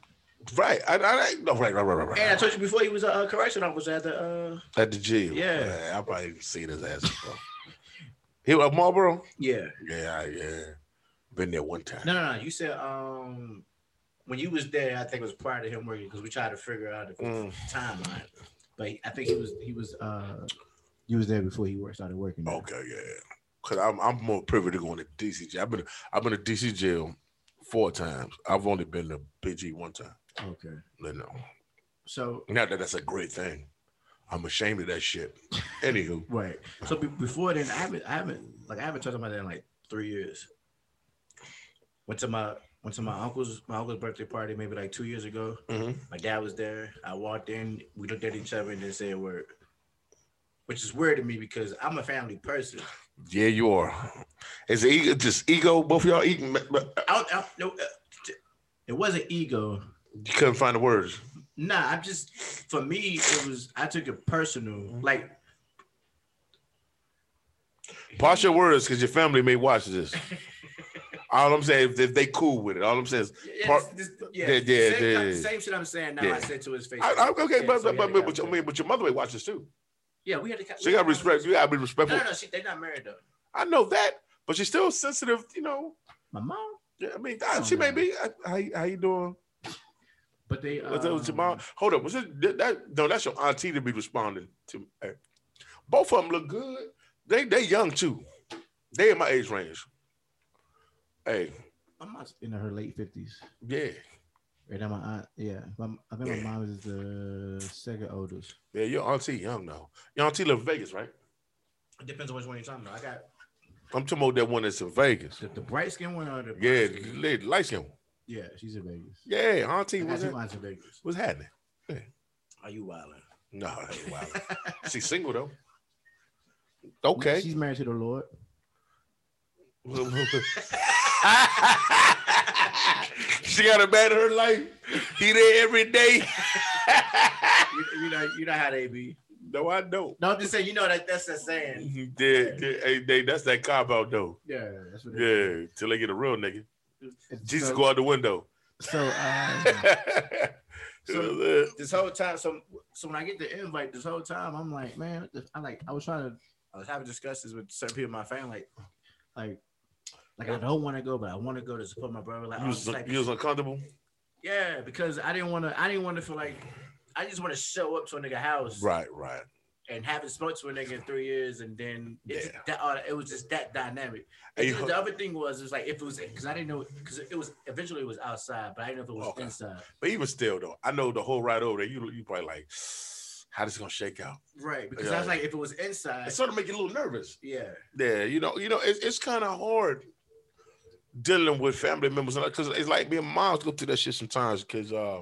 Right. I, I, no, right, right, right, right, right. And I told you before he was a, uh correction officer at the. Uh, At the gym. Yeah. I probably seen his ass before. He was at Marlboro? yeah. Yeah, yeah. Been there one time. No, no, no. You said um when you was there, I think it was prior to him working because we tried to figure out the Mm. timeline. But I think he was he was uh he was there before he worked, started working. there. Okay, yeah. Cause I'm I'm more privy to going to DC jail. I've been I've been to DC jail four times. I've only been to PG one time. Okay. Know. So Not that that's a great thing. I'm ashamed of that shit. Anywho, right. So be- before then, I haven't I haven't like I haven't talked about that in like three years. Went to my went to my uncle's my uncle's birthday party maybe like two years ago. Mhm. My dad was there. I walked in. We looked at each other and then said a word, which is weird to me because I'm a family person. yeah, you are. Is it ego, just ego? Both of y'all eating? But I, I, no, uh, it wasn't ego. you couldn't find the words. Nah, I'm just for me. It was I took it personal. Mm-hmm. Like Pause your words because your family may watch this. All I'm saying, if, if they cool with it, all I'm saying is, Yeah, Part- this- this- yeah, yeah, yeah, same, yeah. same shit I'm saying now. Yeah. I said to his face. I, I, okay, Yeah, but, so but, but, but, your, I mean, but your mother may watch this too. yeah, we had to. So you gotta respect. You gotta be respectful. no, no. She, they're not married though. I know that, but she's still sensitive. You know. My mom, Yeah, I mean, Oh, she may no. be. How, how you doing? But they. Was that was your mom? um, Hold up. Was it that, that? No, that's your auntie to be responding to. Hey. Both of them look good. They they young too. They in my age range. Hey, I'm not in her late fifties. yeah, Right now, my aunt, yeah, my, I think Yeah. my mom is the second oldest. yeah. Your auntie young though. Your auntie live in Vegas, right? It depends on which one you're talking about. I got I'm talking about that one that's in Vegas. the, the bright skin one or the Yeah, brown skin? the light skin. Yeah, she's in Vegas. Yeah, auntie, got what's, two in Vegas. what's happening? Are you wilding? No, that ain't wild. She's single though. Okay. she's married to the Lord. she got a man in her life. He there every day. you, you know, you know how they be. no, I don't. No, I'm just saying. You know that that's the saying. Yeah, yeah, hey, they, that's that cop out though. Yeah, that's what. Yeah, till they get a real nigga. Jesus so, go out the window. So, um, So- This whole time, so so when I get the invite, this whole time, I'm like, man, I like. I was trying to. I was having discussions with certain people in my family, like, like, like I don't want to go, but I want to go to support my brother. Like, you, was was, like, you was uncomfortable. yeah, because I didn't want to. I didn't want to feel like. I just want to show up to a nigga house Right, right. And haven't spoke to a nigga in three years, and then it, Yeah. uh, it was just that dynamic. Hey, the other thing was, is like if it was because I didn't know because it was eventually it was outside, but I didn't know if it was Okay. inside. But even still though, I know the whole ride over there. You you probably like, how this gonna shake out? Right, because Yeah. I was like, if it was inside, It sort of make you a little nervous. yeah, Yeah, you know, you know, it's, it's kind of hard dealing with family members because it's like me and moms go through that shit sometimes. Because, uh,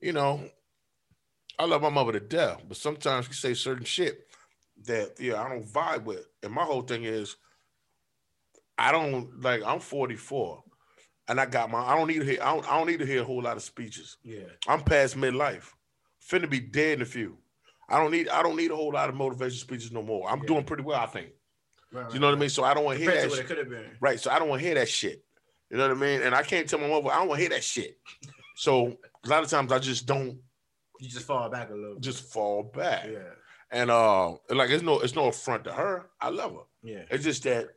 you know, I love my mother to death, but sometimes she say certain shit that yeah I don't vibe with. And my whole thing is, I don't like. I'm 44, and I got my. I don't need to hear. I don't, I don't need to hear a whole lot of speeches. yeah, I'm past midlife, finna be dead in a few. I don't need. I don't need a whole lot of motivation speeches no more. I'm Yeah. doing pretty well, I think. right, You know what I mean? So I don't want to hear that. what shit. it could have been. Right. So I don't want to hear that shit. You know what I mean? And I can't tell my mother, I don't want to hear that shit. So a lot of times I just don't You just fall back a little. bit. just fall back. yeah, And uh like it's no it's no affront to her. I love her. yeah, It's just that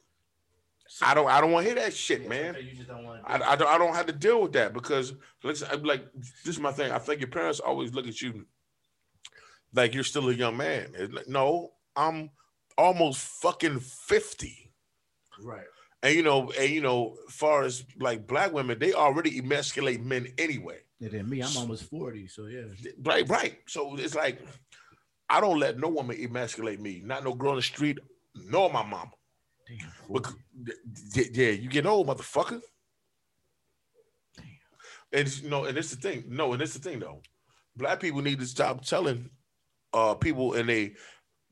I don't. I don't want to hear that shit, Yeah, man. You just don't want. I, I don't I don't have to deal with that because listen, I'm like this is my thing. I think your parents always look at you like you're still a young man. Like, no, I'm almost fucking 50. right. And you know, and you know, far as like black women, they already emasculate men anyway. And then me, I'm almost 40, so yeah. Right, right. So it's like I don't let no woman emasculate me, not no girl on the street, nor my mama. Damn. 40. Bec- yeah, you get old, motherfucker. Damn. And it's- you know, and it's the thing. No, and it's the thing though. Black people need to stop telling uh people in their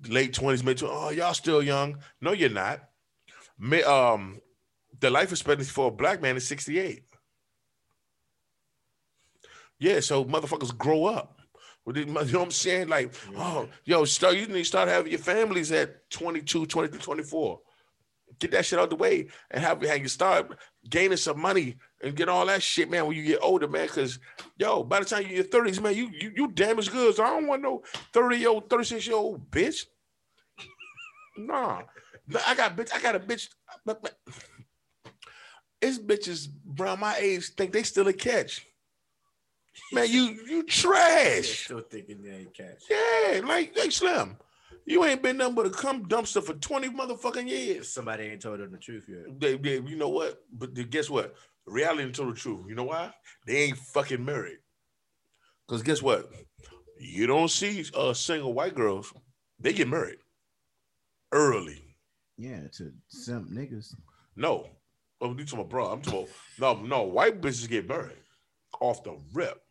late twenties, mid twenties, oh, y'all still young. No, you're not. Um, the life expectancy for a black man is 68. Yeah, so motherfuckers grow up. You know what I'm saying? Like, oh, yo, start you need to start having your families at 22, 23, 24 get that shit out the way and have, have you start gaining some money and get all that shit, man, when you get older, man. Cause yo, by the time you're in your 30s, man, you you, you damaged goods. I don't want no 30 year old, 36 year old bitch. Nah. I got bitch, I got a bitch. It's bitches around my age think they still a catch. Man, you you They're trash. still thinking they ain't catch. Yeah, like like Slim. You ain't been nothing but a cum dumpster for 20 motherfucking years. Somebody ain't told them the truth yet. They, they, you know what? But the- guess what? Reality and told the truth. You know why? They ain't fucking married. Because guess what? You don't see uh, single white girls. They get married early. Yeah, to simp niggas. No. I'm talking about bro. I'm talking about no, no. White bitches get married off the rip.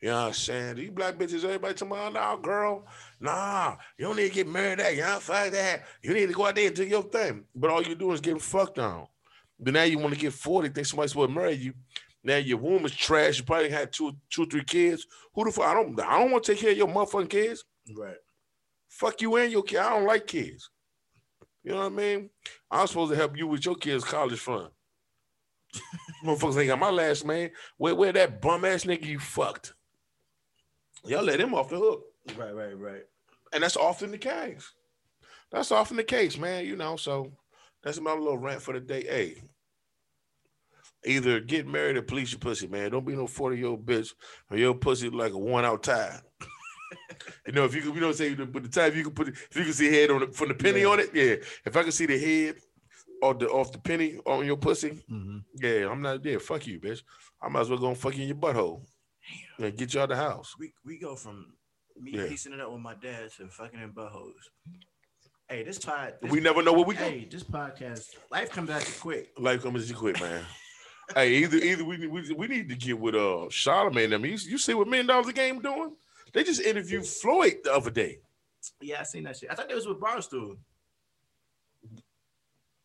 You know what I'm saying? These black bitches, everybody about, nah, girl, nah, you don't need to get married that. You don't fuck that. You need to go out there and do your thing. But all you do is getting fucked on. But now you want to get 40, think somebody's supposed to marry you. Now your womb is trash. You probably had two, two, three kids. Who the fuck? I don't I don't want to take care of your motherfucking kids. Right. Fuck you and your kid. I don't like kids. You know what I mean? I'm supposed to help you with your kids' college fund. Motherfuckers ain't got my last name. Where where that bum ass nigga you fucked? Y'all let him off the hook. Right. Right. Right. And that's often the case. That's often the case, man. You know, so that's my little rant for the day. Hey, either get married or police your pussy, man. Don't be no 40 year old bitch or your pussy like a one out tie. you know, if you could, you know, say, but the time you can put, it, if you can see head on it from the penny Yeah. on it, yeah. If I can see the head off the off the penny on your pussy, Mhm. yeah, I'm not there. Fuck you, bitch. I might as well go and fuck you in your butthole and get you out of the house. We we go from me Yeah. piecing it up with my dad to fucking in buttholes. Hey, this pod. This, We never know what we. Hey, this podcast. Life comes at you quick. Life comes at you quick, man. hey, either either we, we we need to get with uh Charlamagne. I mean, you, you see what Million Dollars a Game doing? They just interviewed Floyd the other day. Yeah, I seen that shit. I thought they was with Barstool.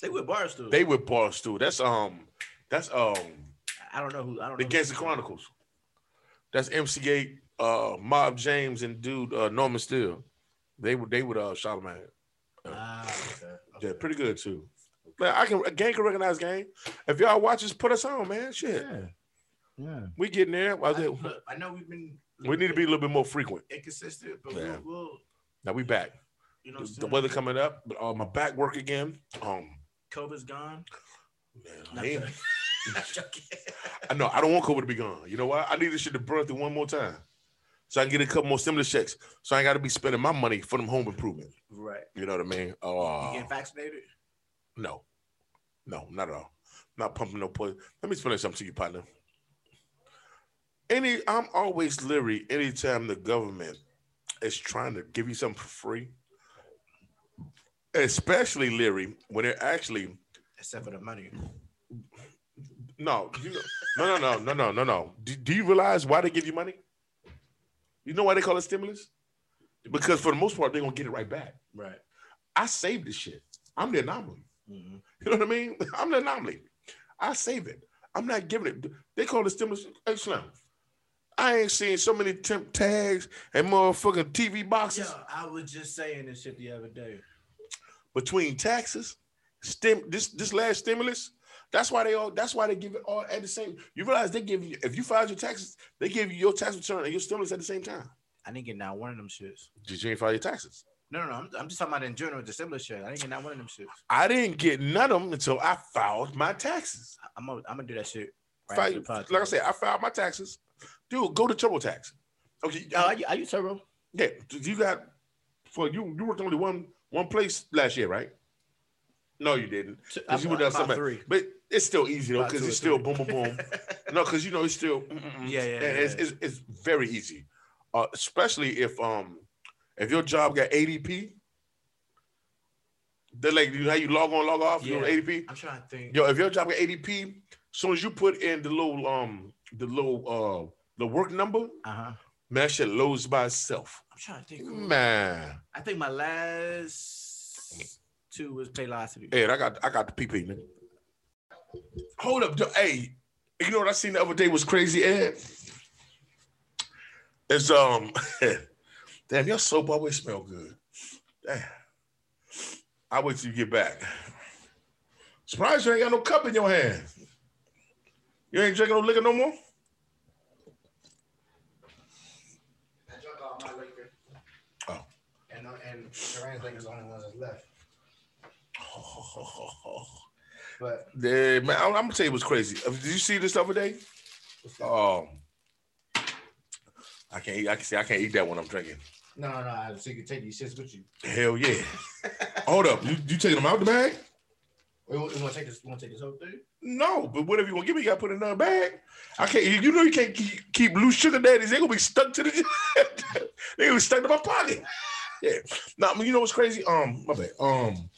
They with Barstool. They with Barstool. That's um that's um I don't know who. I don't the know. Gangster Chronicles. That's MC Eiht, uh Mob James and dude uh Norman Steele. They were they would uh Charlamagne. Ah, okay. Yeah, pretty good too. Man, I can gang can recognize gang. If y'all watch us, put us on, man. Shit. Yeah. Yeah. We getting there. I I, look, I know we've been. we need to be a little bit more frequent. inconsistent, but Yeah. we'll, we'll, Now we back. you know, the weather coming up, but uh, my back work again. Um, COVID's gone. man, I, ain't- joking. Not joking. I know I don't want COVID to be gone. You know what? I need this shit to burn through one more time, so I can get a couple more stimulus checks. So I ain't got to be spending my money for them home improvement. right. You know what I mean? You Uh, getting vaccinated? no, no, not at all. Not pumping no poison. Let me explain something to you, partner. Any, I'm always leery anytime the government is trying to give you something for free. Especially Leary, when they're actually Except for the money. No, you know, no, no, no, no, no, no, no. Do, do you realize why they give you money? You know why they call it stimulus? Because for the most part, they're gonna get it right back. Right. I saved this shit. I'm the anomaly. Mhm. You know what I mean? I'm the anomaly. I save it. I'm not giving it. They call it stimulus. Hey, Slim, I ain't seen so many temp tags and motherfucking TV boxes Yo, I was just saying this shit the other day. Between taxes, stim this this last stimulus. That's why they all. That's why they give it all at the same. You realize they give you if you file your taxes, they give you your tax return and your stimulus at the same time. I didn't get not one of them shits. Did you ain't file your taxes? No, no, no. I'm, I'm just talking about in general, the similar shit. I ain't get not one of them shits. I didn't get none of them until I filed my taxes. I'm gonna, I'm gonna do that shit. right Fi- after the podcast. like I said, I filed my taxes. Dude, go to TurboTax. Okay, Oh, I, I use Turbo. yeah, you got for you. You worked only one one place last year, right? No, you didn't. Because you down About somewhere. three. But it's still easy though, because it's still boom, boom, boom. no, because you know it's still mm, mm, mm. Yeah, yeah, It's, yeah. it's it's very easy, uh, especially if um if your job got ADP. They're like you know how you log on, log off. You know ADP. I'm trying to think. Yo, if your job got ADP, as soon as you put in the little um the little uh the work number, Uh huh. Man, that shit loads by itself. I'm trying to think. Man, I think my last two was Paylocity. Ed, I got I got the PP, nigga. Hold up, hey, you know what I seen the other day was crazy, Ed? It's um, damn, your soap always smell good. Damn. I wait till you get back. Surprise, you ain't got no cup in your hand. You ain't drinking no liquor no more. I drank all my liquor. Oh. Duran's the only one that's left. But Yeah, man, I'm, I'm gonna tell you what's crazy. Uh, Did you see this other day? Um, I can't. Eat, I can say I can't eat that when I'm drinking. no, no, no. So you can take these shits with you. Hell yeah. Hold up, you, you taking them out the bag? We want to take this. We want to take this whole thing. No, but whatever you want to give me, you gotta put it in another bag. I can't. You know you can't keep, keep loose sugar daddies. They gonna be stuck to the. they gonna be stuck to my pocket. Yeah. Now you know what's crazy? Um, my bad. Um,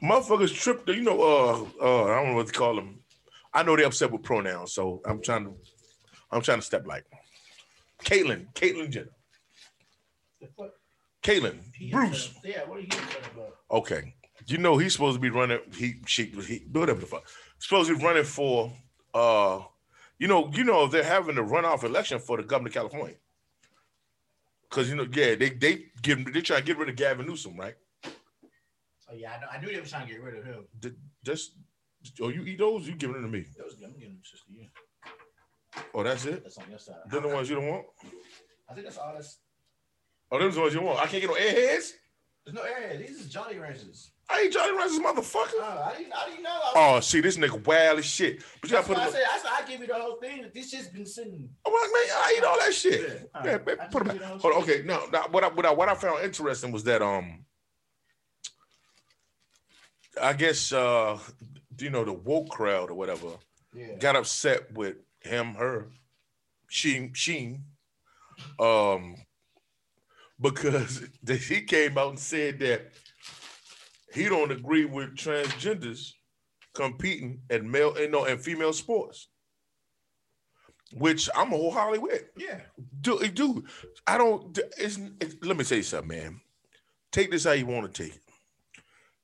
motherfuckers tripped. You know, uh, uh, I don't know what to call them. I know they're upset with pronouns, so I'm trying to, I'm trying to step like. Caitlyn, Caitlyn Jenner? Caitlyn, Bruce. Yeah, what are you upset about? Okay. You know he's supposed to be running. He she he whatever the fuck. Supposed to be running for uh you know, you know they're having a runoff election for the governor of California. Cause you know, yeah, they they give me they try to get rid of Gavin Newsom, right? Oh yeah, I, knew they were trying to get rid of him. Just oh you eat those, you giving them to me. Was I'm giving them just to you. Oh, that's it? That's on your side. They're the ones you don't want? I think that's all. That's Oh, those the ones you want. I can't get no airheads? there's no airheads. These is Jolly Ranchers. I ain't Johnny Rice's motherfucker. Oh, I didn't. I didn't know. Oh, see, this nigga wild as shit. But you gotta put why I said. I said I give you the whole thing. This shit's been sitting. Oh, well, man, I eat all that shit. Yeah, Yeah, right. man, put give back. on, okay, no, no, what I, what I what I found interesting was that um, I guess uh, you know the woke crowd or whatever Yeah. got upset with him, her, she, Sheen, um, because he came out and said that he don't agree with transgenders competing at male and no and female sports, which I'm wholeheartedly with. Yeah. Dude, eh, dude, I don't. It's, it's, let me say something, man. Take this how you want to take it.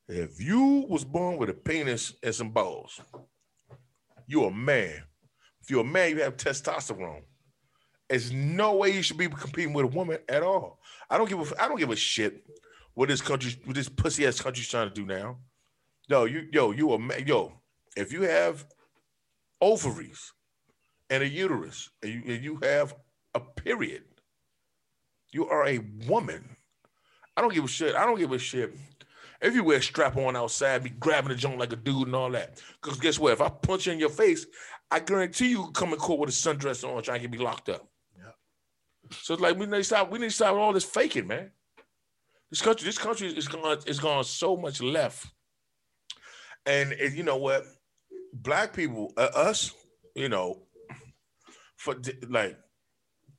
If you was born with a penis and some balls, you're a man. If you're a man, you have testosterone. There's no way you should be competing with a woman at all. I don't give a. I don't give a shit what this country, what this pussy ass country's trying to do now. No, you, yo, you a man. Yo, if you have ovaries and a uterus, and you, and you have a period. You are a woman. I don't give a shit. I don't give a shit. If you wear strap on outside, be grabbing the joint like a dude and all that. Because guess what? If I punch you in your face, I guarantee you come in court with a sundress on trying to get me locked up. Yep. So it's like we need to stop. We need to stop all this faking, man. This country, this country is gone. Is gone so much left. And, and you know what? Black people, uh, us, you know, for like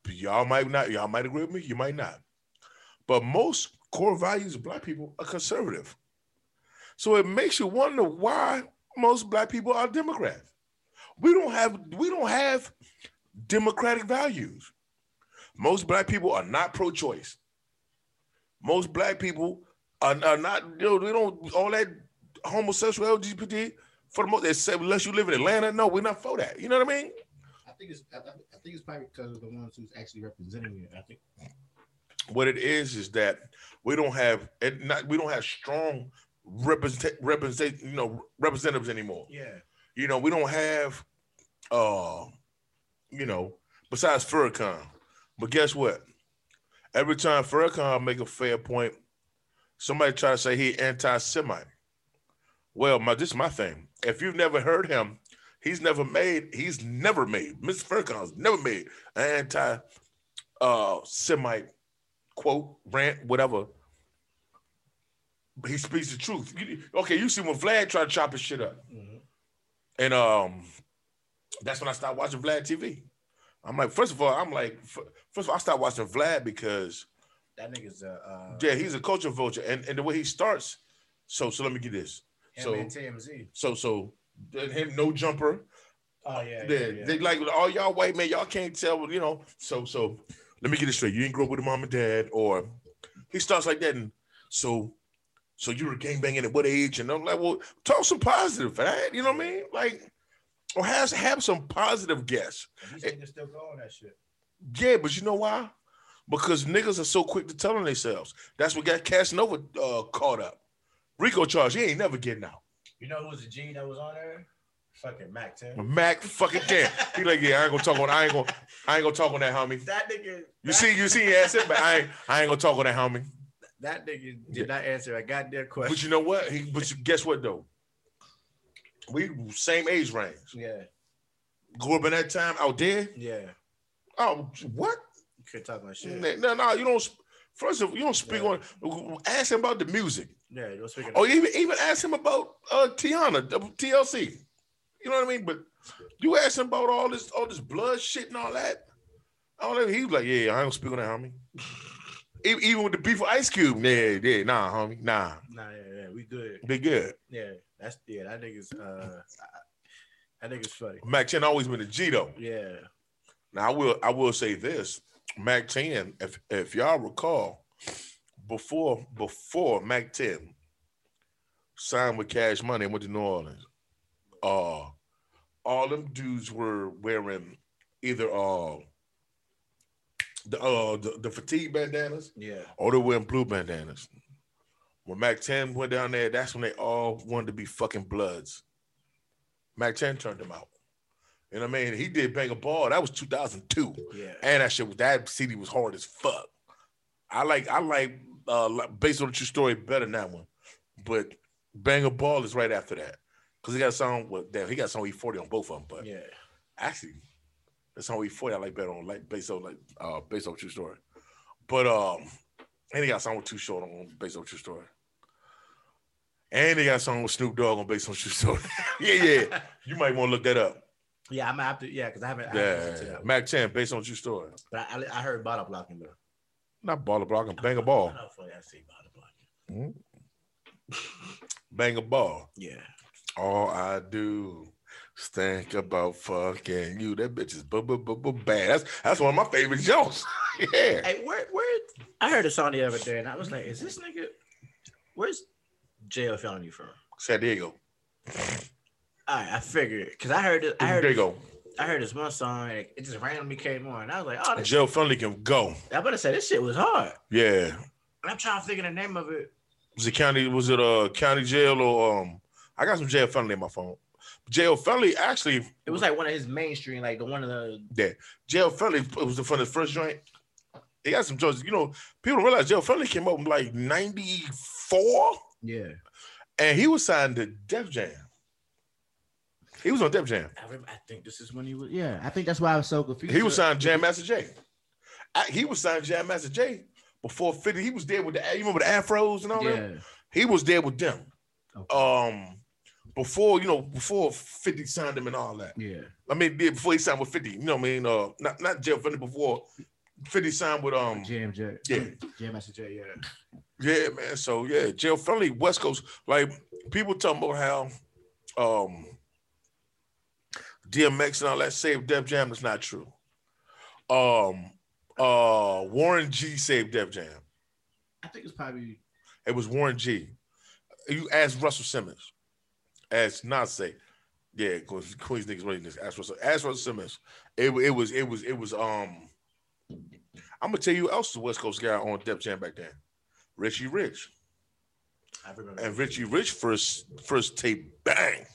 y'all might not, y'all might agree with me, you might not. But most core values of black people are conservative. So it makes you wonder why most black people are Democrats. We don't have we don't have democratic values. Most black people are not pro-choice. Most black people are, are not, you know, they don't all that homosexual LGBT for the most they say unless you live in Atlanta. No, we're not for that. You know what I mean? I think it's. I, I think it's probably because of the ones who's actually representing it. I think. what it is is that we don't have it not we don't have strong represent represent you know representatives anymore. Yeah. You know, we don't have uh you know, besides Farrakhan. But guess what? Every time Farrakhan make a fair point, somebody try to say he anti-Semite. Well, my this is my thing. If you've never heard him, he's never made, he's never made, Mr. Farrakhan's never made an anti uh Semite quote, rant, whatever. But he speaks the truth. Okay, you see when Vlad tried to chop his shit up. Mhm. And um that's when I started watching Vlad TV. I'm like, first of all, I'm like, first of all, I started watching Vlad because That nigga's a uh yeah, he's a culture vulture, and, and the way he starts. So so let me get this. So TMZ. so so him no jumper. Oh yeah, yeah, They, yeah. they like all y'all white men, y'all can't tell, you know. So so let me get it straight. You didn't grow up with a mom and dad, or he starts like that, and so so you were gangbanging at what age? And I'm like, well, talk some positive, right? You know what I mean? Like, or have have some positive guests. These niggas still going that shit. Yeah, but you know why? Because niggas are so quick to tell on themselves. That's what got Casanova uh, caught up. Rico charge, he ain't never getting out. You know who was the G that was on there? Fucking Mack 10. Mac fucking can. He like, yeah, I ain't gonna talk on. I ain't gonna. I ain't gonna talk on that, homie. That nigga. You see, you see, he asked it, but I ain't. I ain't gonna talk on that, homie. that nigga did not answer a goddamn question. But you know what? He, but you, guess what though? We same age range. yeah, Grew up in that time out there. yeah. Oh, what? You can't talk about shit. No, no, you don't. First of all, you don't speak Yeah. on. Ask him about the music. Yeah, you're speaking. Or even even ask him about uh Tionne, TLC. You know what I mean? But you ask him about all this, all this blood shit and all that. I don't know. He was like, "Yeah, I don't speak on that, homie." Even, with the beef with Ice Cube, yeah, yeah, nah, homie, nah, Nah, yeah, yeah, we good. be good. Yeah, that's yeah. That nigga's uh, that nigga's funny. Mack 10 always been a G though. Yeah, Now I will I will say this, Mack 10, if if y'all recall, before before Mack 10 signed with Cash Money and went to New Orleans, uh all them dudes were wearing either uh the uh the, the fatigue bandanas yeah. or they wearing blue bandanas. When Mack 10 went down there, that's when they all wanted to be fucking bloods. Mack 10 turned them out. You know what I mean? He did Bang or Ball. That was 2002. Yeah. And that shit was that CD was hard as fuck. I like I like uh based on the true story better than that one. But Bang or Ball is right after that. Cause he got a song with damn, he got a song E-40 on both of them. But Yeah. actually, the song E-40 I like better on like based on like uh based on true story. But um and he got song with Too Short on based on true story. And they got a song with Snoop Dogg on based on true story. yeah, yeah. You might want to look that up. Yeah, I'm gonna have to. Yeah, because I haven't. I haven't Yeah. Mack 10 based on true story. But I, I, I heard bottle blocking though. Not baller blocking, Bang or Ball. I know funny I say bottle blocking. Bang or Ball. Yeah. All I do think about fucking you. That bitch is bu- bu- bu- bu- bad. That's that's one of my favorite jokes. yeah. Hey, where where? I heard a song the other day, and I was like, "Is this nigga? Where's Jayo Felony from?" San Diego. All right, I figured because I heard it. I There heard you this, go. I heard this one song, and it just randomly came on, and I was like, "Oh, this, Jayo Felony can go. I better say this shit was hard." Yeah. And I'm trying to figure the name of it. Was it county? Was it a county jail or um? I got some Jayo Felony in my phone. Jayo Felony actually. It was like one of his mainstream, like the one of the Jayo Felony it was the from the first joint. They got some joints. You know, people don't realize Jayo Felony came up in like '94. yeah. and he was signed to Def Jam. He was on Def Jam. I, remember, I think this is When he was, yeah, I think that's why I was so confused. He was signed Jam Master Jay. He was signed Jam Master Jay before 50. He was there with the you remember the afros and all that? Yeah. He was there with them. Okay. Um before, you know, before 50 signed him and all that. yeah. I mean, yeah, before he signed with 50, you know what I mean? Uh not not Jayo Felony before 50 signed with um Jam J. yeah. Jam Master Yeah. Yeah, man. So yeah, Jayo Felony West Coast. Like people talking about how um DMX and all that saved Def Jam. That's not true. Um uh Warren G saved Def Jam. I think it's probably It was Warren G. You asked Russell Simmons. Ask say, Yeah, because Queens niggas ready this. Russell. Ask Russell Simmons. It, it was it was it was um I'm gonna tell you who else the West Coast guy on Def Jam back then. Richie Rich. And Richie Rich first first tape bang.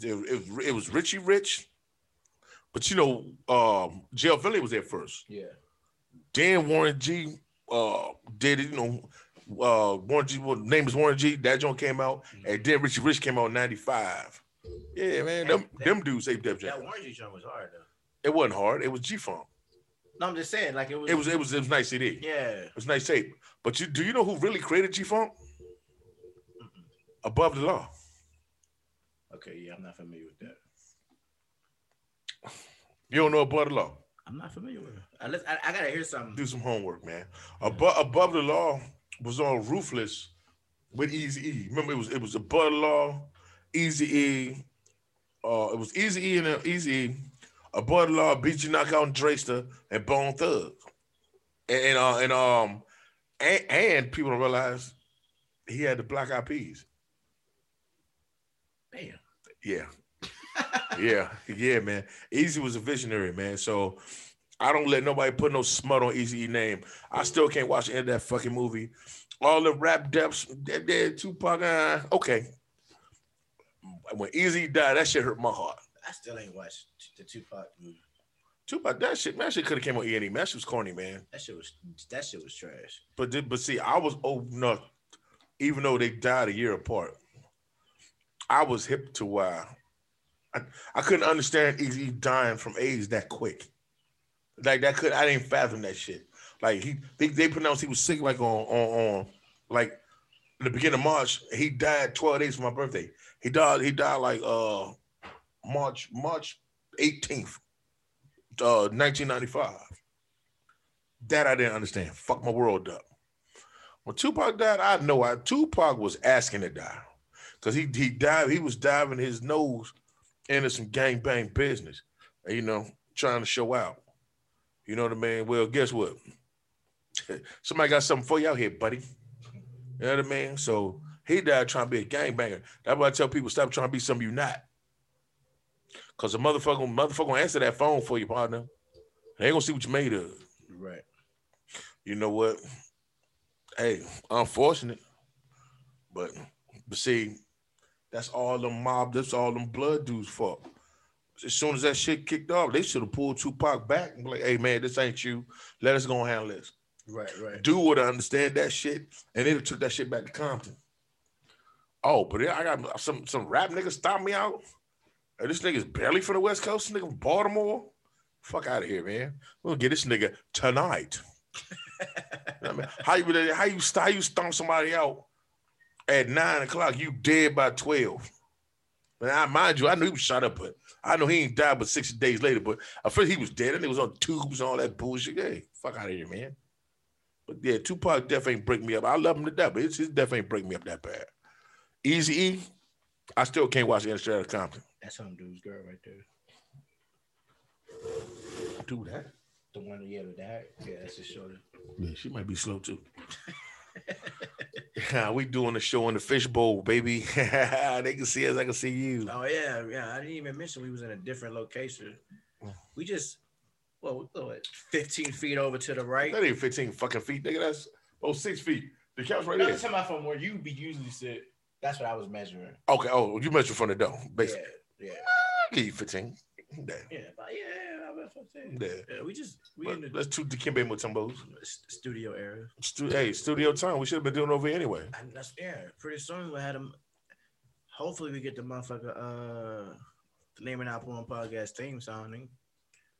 It, it, it was Richie Rich, but you know, um, Jayo Felony was there first. yeah. Dan Warren G uh did it, you know. Uh Warren G well, name is Warren G. That joint came out, and then Richie Rich came out in 95. Yeah, man. Them, That- them dudes saved Def That Jam. Warren joint was hard though. It wasn't hard. It was G Funk. No, I'm just saying, like it was. It was it was it was nice CD. Yeah. It was nice tape. But you do you know who really created G Funk? Above the law. Okay, yeah, I'm not familiar with that. You don't know Above the Law. I'm not familiar with it. I, I, I gotta hear something. Do some homework, man. Above Above the Law was on Ruthless with Easy E. Remember, it was it was Above the Law, Easy E. Uh, it was Easy E and uh, Easy E. Above the Law, B.G. Knocc Out and Dresta and Bone Thug. And, and uh and um and, and people don't realize he had the Black Eyed Peas. Damn. Yeah. yeah. Yeah, man. Eazy was a visionary, man. So I don't let nobody put no smut on Eazy name. I still can't watch the end of that fucking movie. All the rap depths, dead, dead, Tupac, uh, okay. When Eazy died, that shit hurt my heart. I still ain't watched the Tupac movie. Tupac, that shit, man, that shit could have came on E and. Man, that shit was corny, man. That shit was that shit was trash. But but see, I was old enough, even though they died a year apart. I was hip to why I, I couldn't understand Eazy dying from AIDS that quick. Like that could I didn't fathom that shit. Like he they, they pronounced he was sick like on on on like the beginning of March. He died 12 days from my birthday. He died, he died like uh March, March 18th, uh 1995. That I didn't understand. Fuck my world up. When Tupac died, I know I Tupac was asking to die. Cause he he died, he was diving his nose into some gangbang business, you know, trying to show out. You know what I mean? Well, guess what? Somebody got something for you out here, buddy. You know what I mean? So he died trying to be a gangbanger. That's why I tell people stop trying to be something you're not. Cause a motherfucker, motherfucker gonna answer that phone for you, partner. They ain't gonna see what you made of. Right. You know what? Hey, unfortunate. But but see, that's all them mob, that's all them blood dudes fault. As soon as that shit kicked off, they should have pulled Tupac back and be like, hey man, this ain't you. Let us go and handle this. Right. Right. Dude would understand that shit, and they took that shit back to Compton. Oh, but I got some some rap niggas stop me out. This nigga's barely from the West Coast, nigga from Baltimore. Fuck out of here, man. We'll get this nigga tonight. You know what I mean? How you how you how you stomp somebody out at nine o'clock? You dead by twelve. And I mind you, I knew he was shot up, but I know he ain't died but 60 days later. But at first he was dead, and he was on tubes and all that bullshit. Hey, fuck out of here, man. But yeah, Tupac death ain't break me up. I love him to death, but his, his death ain't break me up that bad. Easy E, I still can't watch the Straight Outta Compton. That's some dude's girl right there. Do that. The one who yeah with that. Yeah, that's his shoulder. Yeah, she might be slow too. Yeah, we doing the show in the fishbowl, baby. they can see us, I can see you. Oh yeah, yeah. I didn't even mention we was in a different location. We just well, what, 15 feet over to the right. That ain't 15 fucking feet, nigga. That's oh six feet. The couch right No, there. I'm talking about from where you be usually sit. That's what I was measuring. Okay, oh, you measured from the door, basically. yeah, I'll give you 15. Yeah. yeah, but yeah. I was saying. Yeah. Yeah, we just we But in the let's two Dikembe Mutombos. s- studio area. Stu- hey, studio time. We should have been doing over here anyway. And that's yeah. Pretty soon we had them. Hopefully we get the motherfucker uh the name and our porn podcast theme sounding.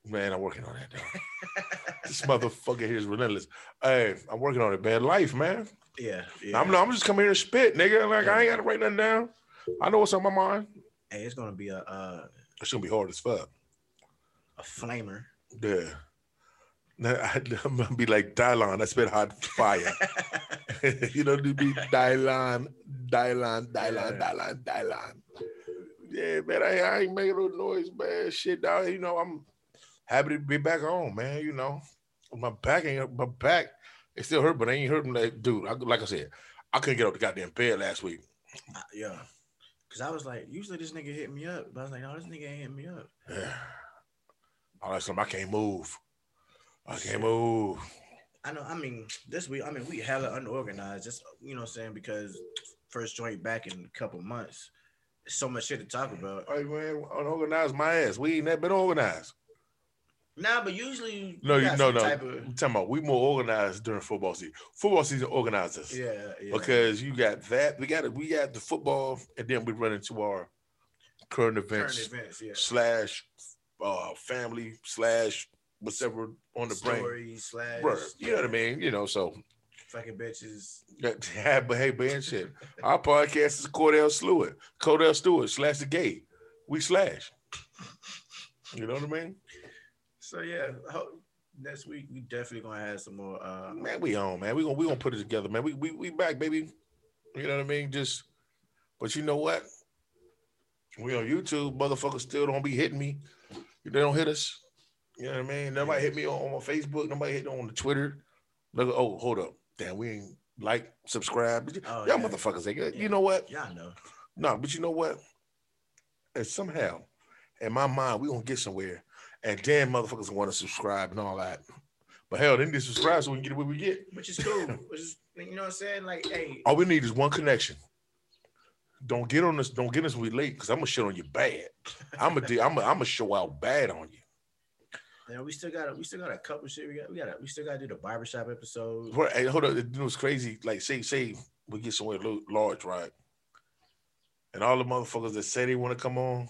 Man, I'm working on that though. this motherfucker here is relentless. Hey, I'm working on it, man. Life, man. Yeah, yeah. I'm, I'm just coming here to spit, nigga. Like I ain't gotta write nothing down. I know what's on my mind. Hey, it's gonna be a uh, It's gonna be hard as fuck. a flamer. Yeah. I, I'm gonna be like Dylon. I spit hot fire. you know, to be Dylon, Dylon, Dylon, Yeah. Dylon, Dylon. Yeah, man. I, I ain't making no noise, man. Shit, dog. You know, I'm happy to be back home, man. You know, my back ain't my back. It still hurt, but I ain't hurting like dude. I, like I said, I couldn't get up the goddamn bed last week. Uh, yeah. Cause I was like, usually this nigga hit me up, but I was like, no, this nigga ain't hit me up. Yeah. All that something I can't move. I can't move. I know. I mean, this week, I mean, we hella unorganized. Just you know, what I'm saying because first joint back in a couple months. So much shit to talk about. Hey man, unorganized my ass. We ain't never been organized. Nah, but usually No, you no no. of- I'm talking about we more organized during football season. Football season organizes us. yeah, yeah. Because you got that, we got it, we got the football, and then we run into our current current events events, yeah. slash uh family slash whatever on the brain. Slash Bruh, you know what I mean? You know, so Fucking bitches. yeah, but hey, man, shit. Our podcast is Kordell Stewart, Kordell Stewart slash the gay. We slash. You know what I mean? So yeah, ho- next week we definitely gonna have some more. Uh, Man, we on, man. We gonna we gonna put it together, man. We we we back, baby. You know what I mean? Just, but you know what? We on YouTube, motherfuckers still don't be hitting me. They don't hit us. You know what I mean? Nobody hit me on, on Facebook. Nobody hit on the Twitter. Look, oh, hold up. Damn, we ain't like, subscribe. Oh, Y'all yeah. motherfuckers they, good. Yeah. You know what? y'all know. No, but you know what? And somehow, in my mind, we gonna get somewhere. And damn motherfuckers want to subscribe and all that. But hell, then they subscribe so we can get what we get. Which is cool. Which is you know what I'm saying? Like, hey, All we need is one connection. Don't get on this. Don't get us we late because I'm gonna shit on you bad. I'm gonna I'm gonna I'm gonna show out bad on you. know, we still got we still got a couple shit. We got we got we still got to do the barbershop episode. Hold- Hey, hold on. Know what's crazy? Like, say, say we get somewhere large, right? And all the motherfuckers that say they want to come on,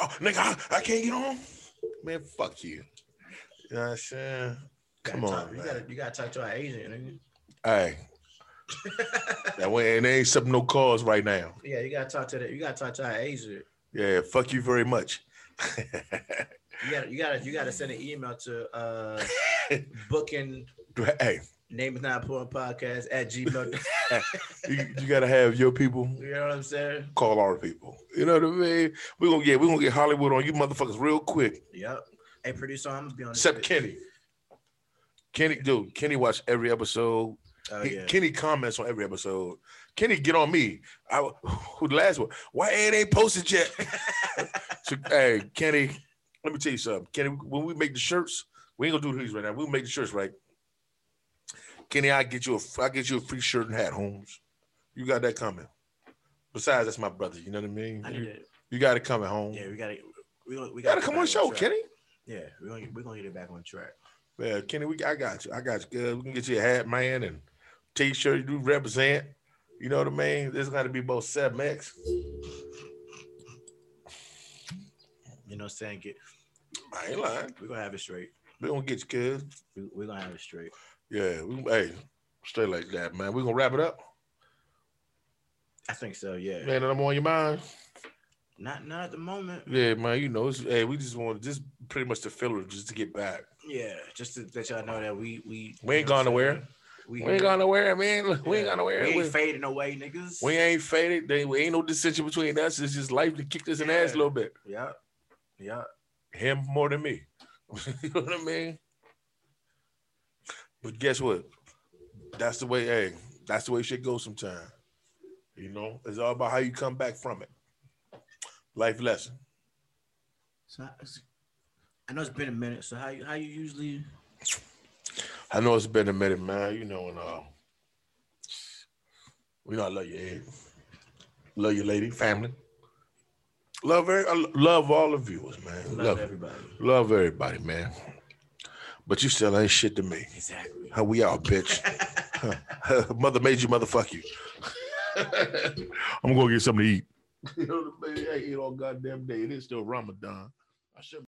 oh nigga, I, I can't get on. Man, fuck you. You know what I'm saying? Come talk- on, you man. gotta you gotta talk to our agent. Hey, that way, and they ain't something no calls right now. yeah, you gotta talk to that. you gotta talk to our agent. Yeah, fuck you very much. You gotta you gotta you gotta send an email to uh booking hey, name is not important podcast at gmail. you, you gotta have your people you know what I'm saying? call our people. You know what I mean? We're gonna get we're gonna get Hollywood on you motherfuckers real quick. Yep. Hey, producer, I'm gonna be on. Except bitch. Kenny. Kenny, dude, Kenny watch every episode. Oh He- yeah. Kenny comments on every episode. Kenny get on me. I who the last one? Why it ain't posted yet? so, hey, Kenny, let me tell you something. Kenny, when we make the shirts, we ain't gonna do these right now. We'll make the shirts right. Kenny, I get you a I get you a free shirt and hat, Holmes. You got that coming. Besides, that's my brother. You know what I mean? I You, it. you got it coming home. Yeah, we gotta we gonna, we gotta come on show, track. Kenny. Yeah, we're gonna we're gonna get it back on track. Yeah, Kenny, we I got you. I got you. Good. We can get you a hat, man, and t-shirt. You do represent. You know what I mean? There's got to be both seven X. You know what I'm saying? Get I ain't lying. we're gonna have it straight. We're gonna get you good. We, we're gonna have it straight. Yeah. We, hey, straight like that, man. We gonna wrap it up, I think so, yeah. man. I'm on your mind. Not not at the moment. Yeah, man. You know, hey, we just want just pretty much the filler just to get back. Yeah, just to let y'all know that we we We ain't you know what gone nowhere. We, We ain't gone nowhere, man. Look, We ain't gone nowhere. We We, ain't fading away, niggas. we ain't faded. They, we ain't no dissension between us. It's just life to kick us in the ass a little bit. yeah, yeah. him more than me. you know what I mean? But guess what? That's the way, hey, that's the way shit goes sometimes. You know, it's all about how you come back from it. Life lesson. So I- I know it's been a minute. So how you how you usually I know it's been a minute, man. You know, and uh, we know I love you, Ed. Love you, lady, family. Love I love all the viewers, man. love, Love, everybody? love everybody, man. But you still ain't shit to me. Exactly. How we out, bitch. Mother made you, motherfuck you. I'm gonna go get something to eat. You know, I eat all goddamn day. It is still Ramadan. I should.